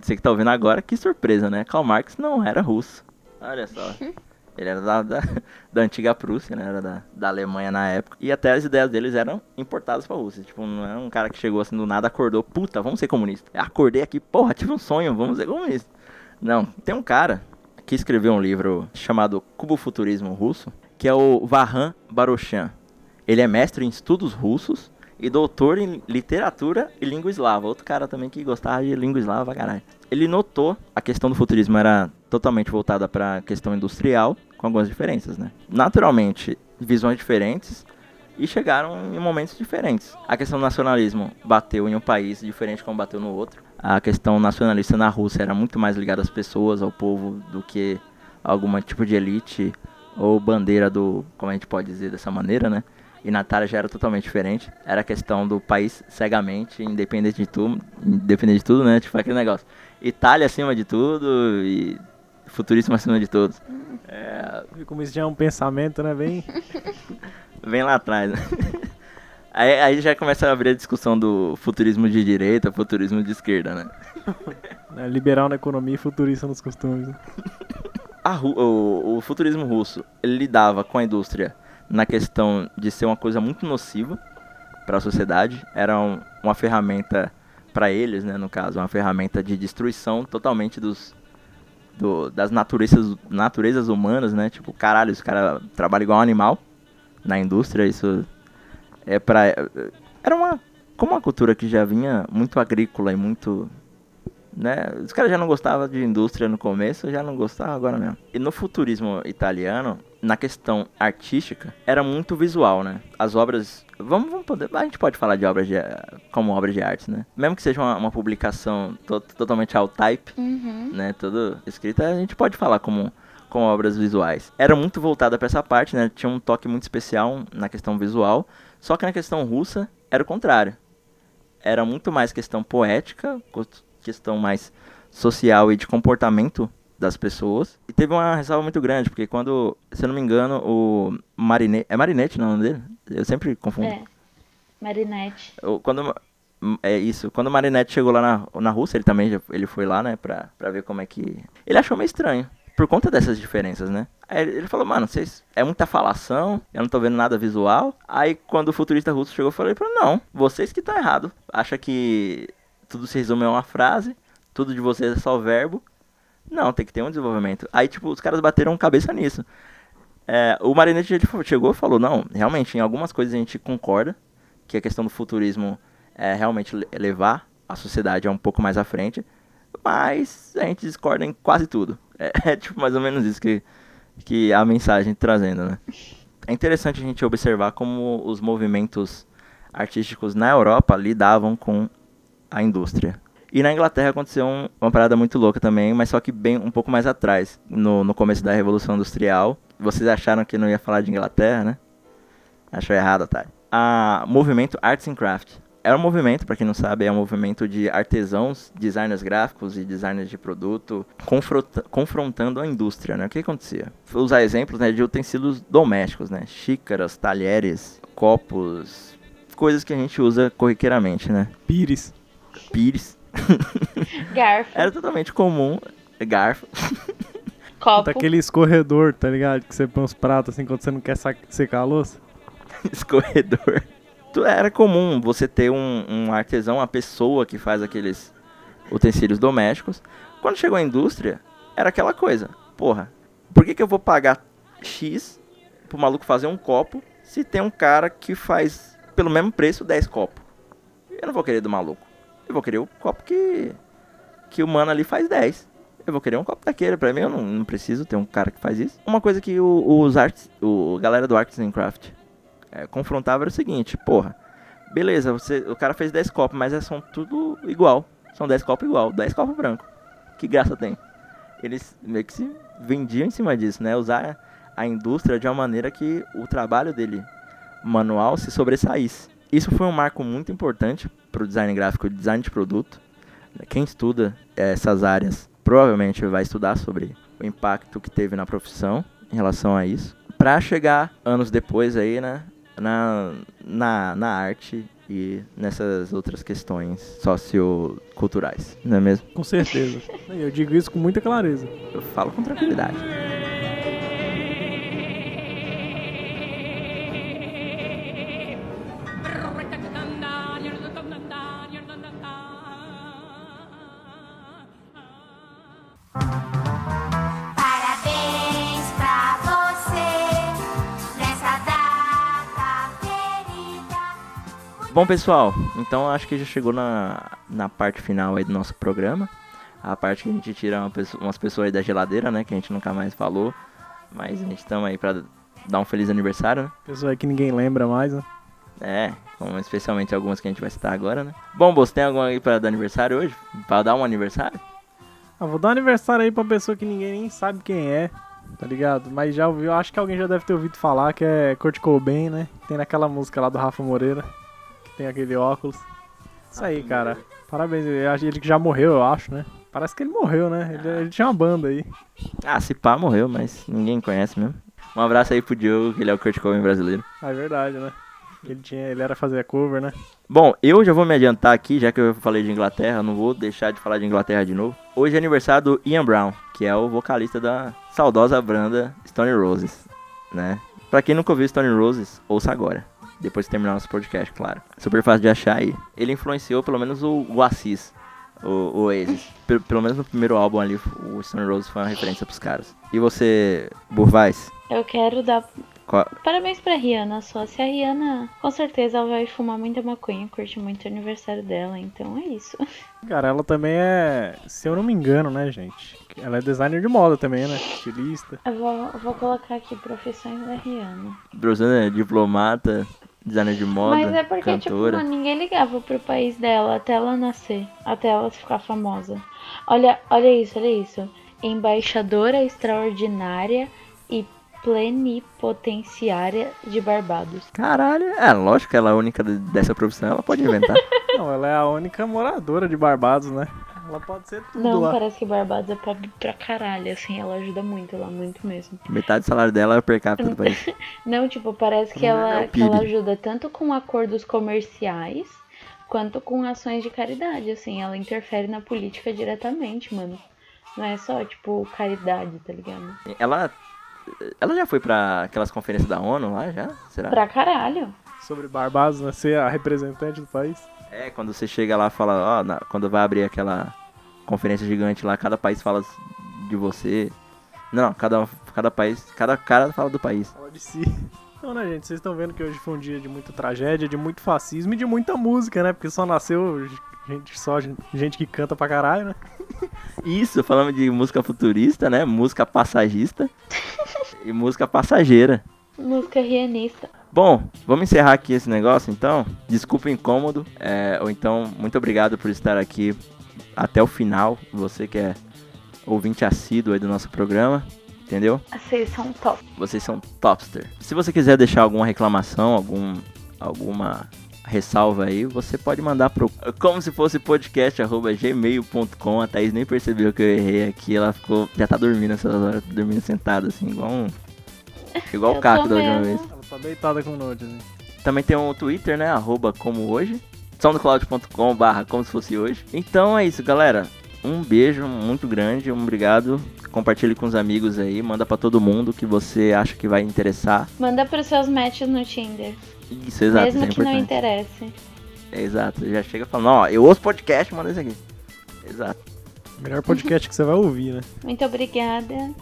você que tá ouvindo agora, que surpresa, né? Karl Marx não era russo. Olha só. Ele era da, da, da antiga Prússia, né? Era da, da Alemanha na época. E até as ideias deles eram importadas pra Rússia. Tipo, não é um cara que chegou assim do nada, acordou, puta, vamos ser comunista. Acordei aqui, porra, tive um sonho, vamos ser comunista. Não, tem um cara que escreveu um livro chamado Cubo-Futurismo Russo, que é o Vahan Baroshan. Ele é mestre em estudos russos e doutor em literatura e língua eslava. Outro cara também que gostava de língua eslava caralho. Ele notou a questão do futurismo era totalmente voltada para a questão industrial, com algumas diferenças, né? Naturalmente, visões diferentes e chegaram em momentos diferentes. A questão do nacionalismo bateu em um país diferente como bateu no outro. A questão nacionalista na Rússia era muito mais ligada às pessoas, ao povo, do que algum tipo de elite ou bandeira do, como a gente pode dizer dessa maneira, né? E na Itália já era totalmente diferente. Era a questão do país cegamente, independente de tudo, independente de tudo, né? Tipo aquele negócio. Itália acima de tudo e futurismo acima de todos. É, Como isso já é um pensamento, né? Bem. vem lá atrás. né? Aí, aí já começa a abrir a discussão do futurismo de direita, futurismo de esquerda, né? né, liberal na economia e futurista nos costumes. né? O, o futurismo russo lidava com a indústria na questão de ser uma coisa muito nociva para a sociedade. Era um- uma ferramenta para eles, né, no caso, uma ferramenta de destruição totalmente dos do- das naturezas naturezas humanas, né? Tipo, caralho, esse cara trabalha igual um animal na indústria, isso é para era uma como uma cultura que já vinha muito agrícola e muito né? Os caras já não gostavam de indústria no começo, já não gostavam agora mesmo. E no futurismo italiano, na questão artística, era muito visual, né? As obras, vamos, vamos poder, a gente pode falar de obras de, como obras de arte, né? Mesmo que seja uma, uma publicação to- totalmente all type, Uhum. né? Tudo escrita, a gente pode falar como obras visuais. Era muito voltada para essa parte, né? Tinha um toque muito especial na questão visual, só que na questão russa era o contrário. Era muito mais questão poética, questão mais social e de comportamento das pessoas. E teve uma ressalva muito grande, porque quando, se eu não me engano, o Marinette, é Marinette não, o nome dele? Eu sempre confundo. É. Marinette. Quando é isso, quando o Marinette chegou lá na, na Rússia, ele também já, ele foi lá, né, pra, pra ver como é que. Ele achou meio estranho, por conta dessas diferenças, né? Aí ele falou, mano, vocês. É muita falação, eu não tô vendo nada visual. Aí quando o futurista russo chegou, eu falei ele, não, vocês que estão errados. Acha que tudo se resume a uma frase, tudo de vocês é só verbo. Não, tem que ter um desenvolvimento. Aí, tipo, os caras bateram cabeça nisso. É, o Marinette ele chegou e falou, não, realmente, em algumas coisas a gente concorda, que a questão do futurismo é realmente le- levar a sociedade um pouco mais à frente, mas a gente discorda em quase tudo. É, é, tipo mais ou menos isso que, que a mensagem trazendo, né? É interessante a gente observar como os movimentos artísticos na Europa lidavam com a indústria. E na Inglaterra aconteceu um- uma parada muito louca também, mas só que bem um pouco mais atrás, no, no começo da Revolução Industrial. Vocês acharam que não ia falar de Inglaterra, né? Achou errado, Otário. A movimento Arts and Craft. Era um movimento, para quem não sabe, é um movimento de artesãos, designers gráficos e designers de produto confronta- confrontando a indústria, né? O que acontecia? Vou usar exemplos né, de utensílios domésticos, né? Xícaras, talheres, copos, coisas que a gente usa corriqueiramente, né? Pires. Pires. Garfo. Era totalmente comum. Garfo. Copo. Daquele escorredor, tá ligado? Que você põe os pratos assim quando você não quer secar a louça. escorredor. Tu- Era comum você ter um, um artesão, uma pessoa que faz aqueles utensílios domésticos. Quando chegou a indústria, era aquela coisa. Porra, por que, que eu vou pagar X pro maluco fazer um copo se tem um cara que faz pelo mesmo preço 10 copos? Eu não vou querer do maluco. Eu vou querer o copo que, que o mano ali faz 10. Eu vou querer um copo daquele. Pra mim, eu não, não preciso ter um cara que faz isso. Uma coisa que o- os arts, o galera do Arts and Craft é, confrontava era o seguinte, porra, beleza, você, o cara fez 10 copos, mas é, são tudo igual. São 10 copos igual, 10 copos branco. Que graça tem? Eles meio que se vendiam em cima disso, né? Usar a indústria de uma maneira que o trabalho dele manual se sobressaísse. Isso foi um marco muito importante para o design gráfico e design de produto. Quem estuda essas áreas provavelmente vai estudar sobre o impacto que teve na profissão em relação a isso. Para chegar anos depois aí, né, na, na, na arte e nessas outras questões socioculturais, não é mesmo? Com certeza. Eu digo isso com muita clareza. Eu falo com tranquilidade. Bom, pessoal, então acho que já chegou na, na parte final aí do nosso programa. A parte que a gente tira uma pessoa- umas pessoas aí da geladeira, né? Que a gente nunca mais falou. Mas a gente estamos aí pra dar um feliz aniversário, né? Pessoa aí que ninguém lembra mais, né? É, como especialmente algumas que a gente vai citar agora, né? Bom, Bolso, tem alguma aí pra dar aniversário hoje? Pra dar um aniversário? Ah, vou dar um aniversário aí pra pessoa que ninguém nem sabe quem é, tá ligado? Mas já ouviu, acho que alguém já deve ter ouvido falar que é Kurt Cobain, né? Tem naquela música lá do Rafa Moreira, tem aquele óculos. Isso aí, cara. Parabéns, ele que já morreu, eu acho, né? Parece que ele morreu, né? Ele, ele tinha uma banda aí. Ah, se pá, morreu, mas ninguém conhece mesmo. Um abraço aí pro Diogo, que ele é o Kurt Cobain brasileiro. Ah, é verdade, né? Ele tinha, ele era fazer cover, né? Bom, eu já vou me adiantar aqui, já que eu falei de Inglaterra, não vou deixar de falar de Inglaterra de novo. Hoje é aniversário do Ian Brown, que é o vocalista da saudosa banda Stone Roses, né? Pra quem nunca ouviu Stone Roses, ouça agora. Depois que terminar nosso podcast, claro. Super fácil de achar aí. Ele influenciou pelo menos o, o Assis, o, o Oasis. Pelo, pelo menos no primeiro álbum ali, o Stone Roses foi uma referência pros caras. E você, Burvais? Eu quero dar Qual- parabéns pra Rihanna só. Se a Rihanna, com certeza, ela vai fumar muita maconha, curte muito o aniversário dela, então é isso. Cara, ela também é, se eu não me engano, né, gente? Ela é designer de moda também, né? Estilista. Eu vou, eu vou colocar aqui profissões da Rihanna. Brosana é diplomata, designer de moda, Mas é porque, tipo, cantora. mano, ninguém ligava pro país dela até ela nascer, até ela ficar famosa. Olha, olha isso, olha isso. Embaixadora extraordinária e plenipotenciária de Barbados. Caralho, é lógico que ela é a única de- dessa profissão, ela pode inventar. Não, ela é a única moradora de Barbados, né? Ela pode ser tudo Não, lá. parece que Barbados é pobre pra caralho, assim, ela ajuda muito lá, muito mesmo. Metade do salário dela é per capita do país. Não, tipo, parece que É ela, o que ela ajuda tanto com acordos comerciais quanto com ações de caridade, assim, ela interfere na política diretamente, mano. Não é só, tipo, caridade, tá ligado? Ela. Ela já foi pra aquelas conferências da ONU lá, já? Será? Pra caralho. Sobre Barbados, né? Ser a representante do país. É, quando você chega lá e fala, ó, na- quando vai abrir aquela conferência gigante lá, cada país fala de você. Não, cada, cada país, cada cara fala do país. Fala de si. Então, né, gente? Vocês estão vendo que hoje foi um dia de muita tragédia, de muito fascismo e de muita música, né? Porque só nasceu gente, só gente que canta pra caralho, né? Isso, falamos de música futurista, né? Música passagista e música passageira. Música rianista. Bom, vamos encerrar aqui esse negócio então. Desculpa o incômodo. é, ou então, muito obrigado por estar aqui até o final. Você que é ouvinte assíduo aí do nosso programa. Entendeu? Vocês são top. Vocês são topster. Se você quiser deixar alguma reclamação, algum, alguma ressalva aí, você pode mandar pro como se fosse podcast arroba gmail.com. A Thaís nem percebeu que eu errei aqui. Ela ficou. Já tá dormindo essas horas, dormindo sentada assim, igual um. Igual o Caco da última vez. Ela tá deitada com o Note, assim. Também tem o Twitter, né? Arroba como hoje. soundcloud.com barra como se fosse hoje. Então é isso, galera. Um beijo muito grande, um obrigado. Compartilhe com os amigos aí, manda pra todo mundo que você acha que vai interessar. Manda pros seus matches no Tinder. Isso, exato, mesmo isso é que não importante. interesse. É, exato, já chega falando, ó, eu ouço podcast, manda isso aqui. Exato. Melhor podcast que você vai ouvir, né? Muito obrigada.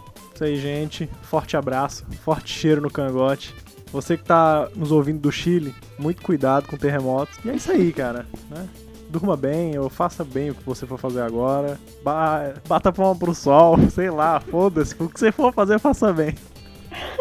Isso aí, gente. Forte abraço, forte cheiro no cangote. Você que tá nos ouvindo do Chile, muito cuidado com terremotos. E é isso aí, cara. Né? Durma bem, ou faça bem o que você for fazer agora. Ba bata a palma pro sol, sei lá, foda-se. O que você for fazer, faça bem.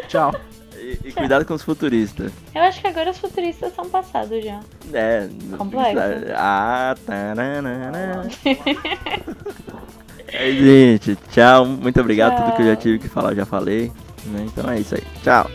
Tchau. E, e cuidado com os futuristas. Eu acho que agora os futuristas são passados já. É. Complexo. Ah, taranana. É, gente, tchau. Muito obrigado. Tudo que eu já Tchau. tive que falar, eu já falei. né? Então é isso aí. Tchau.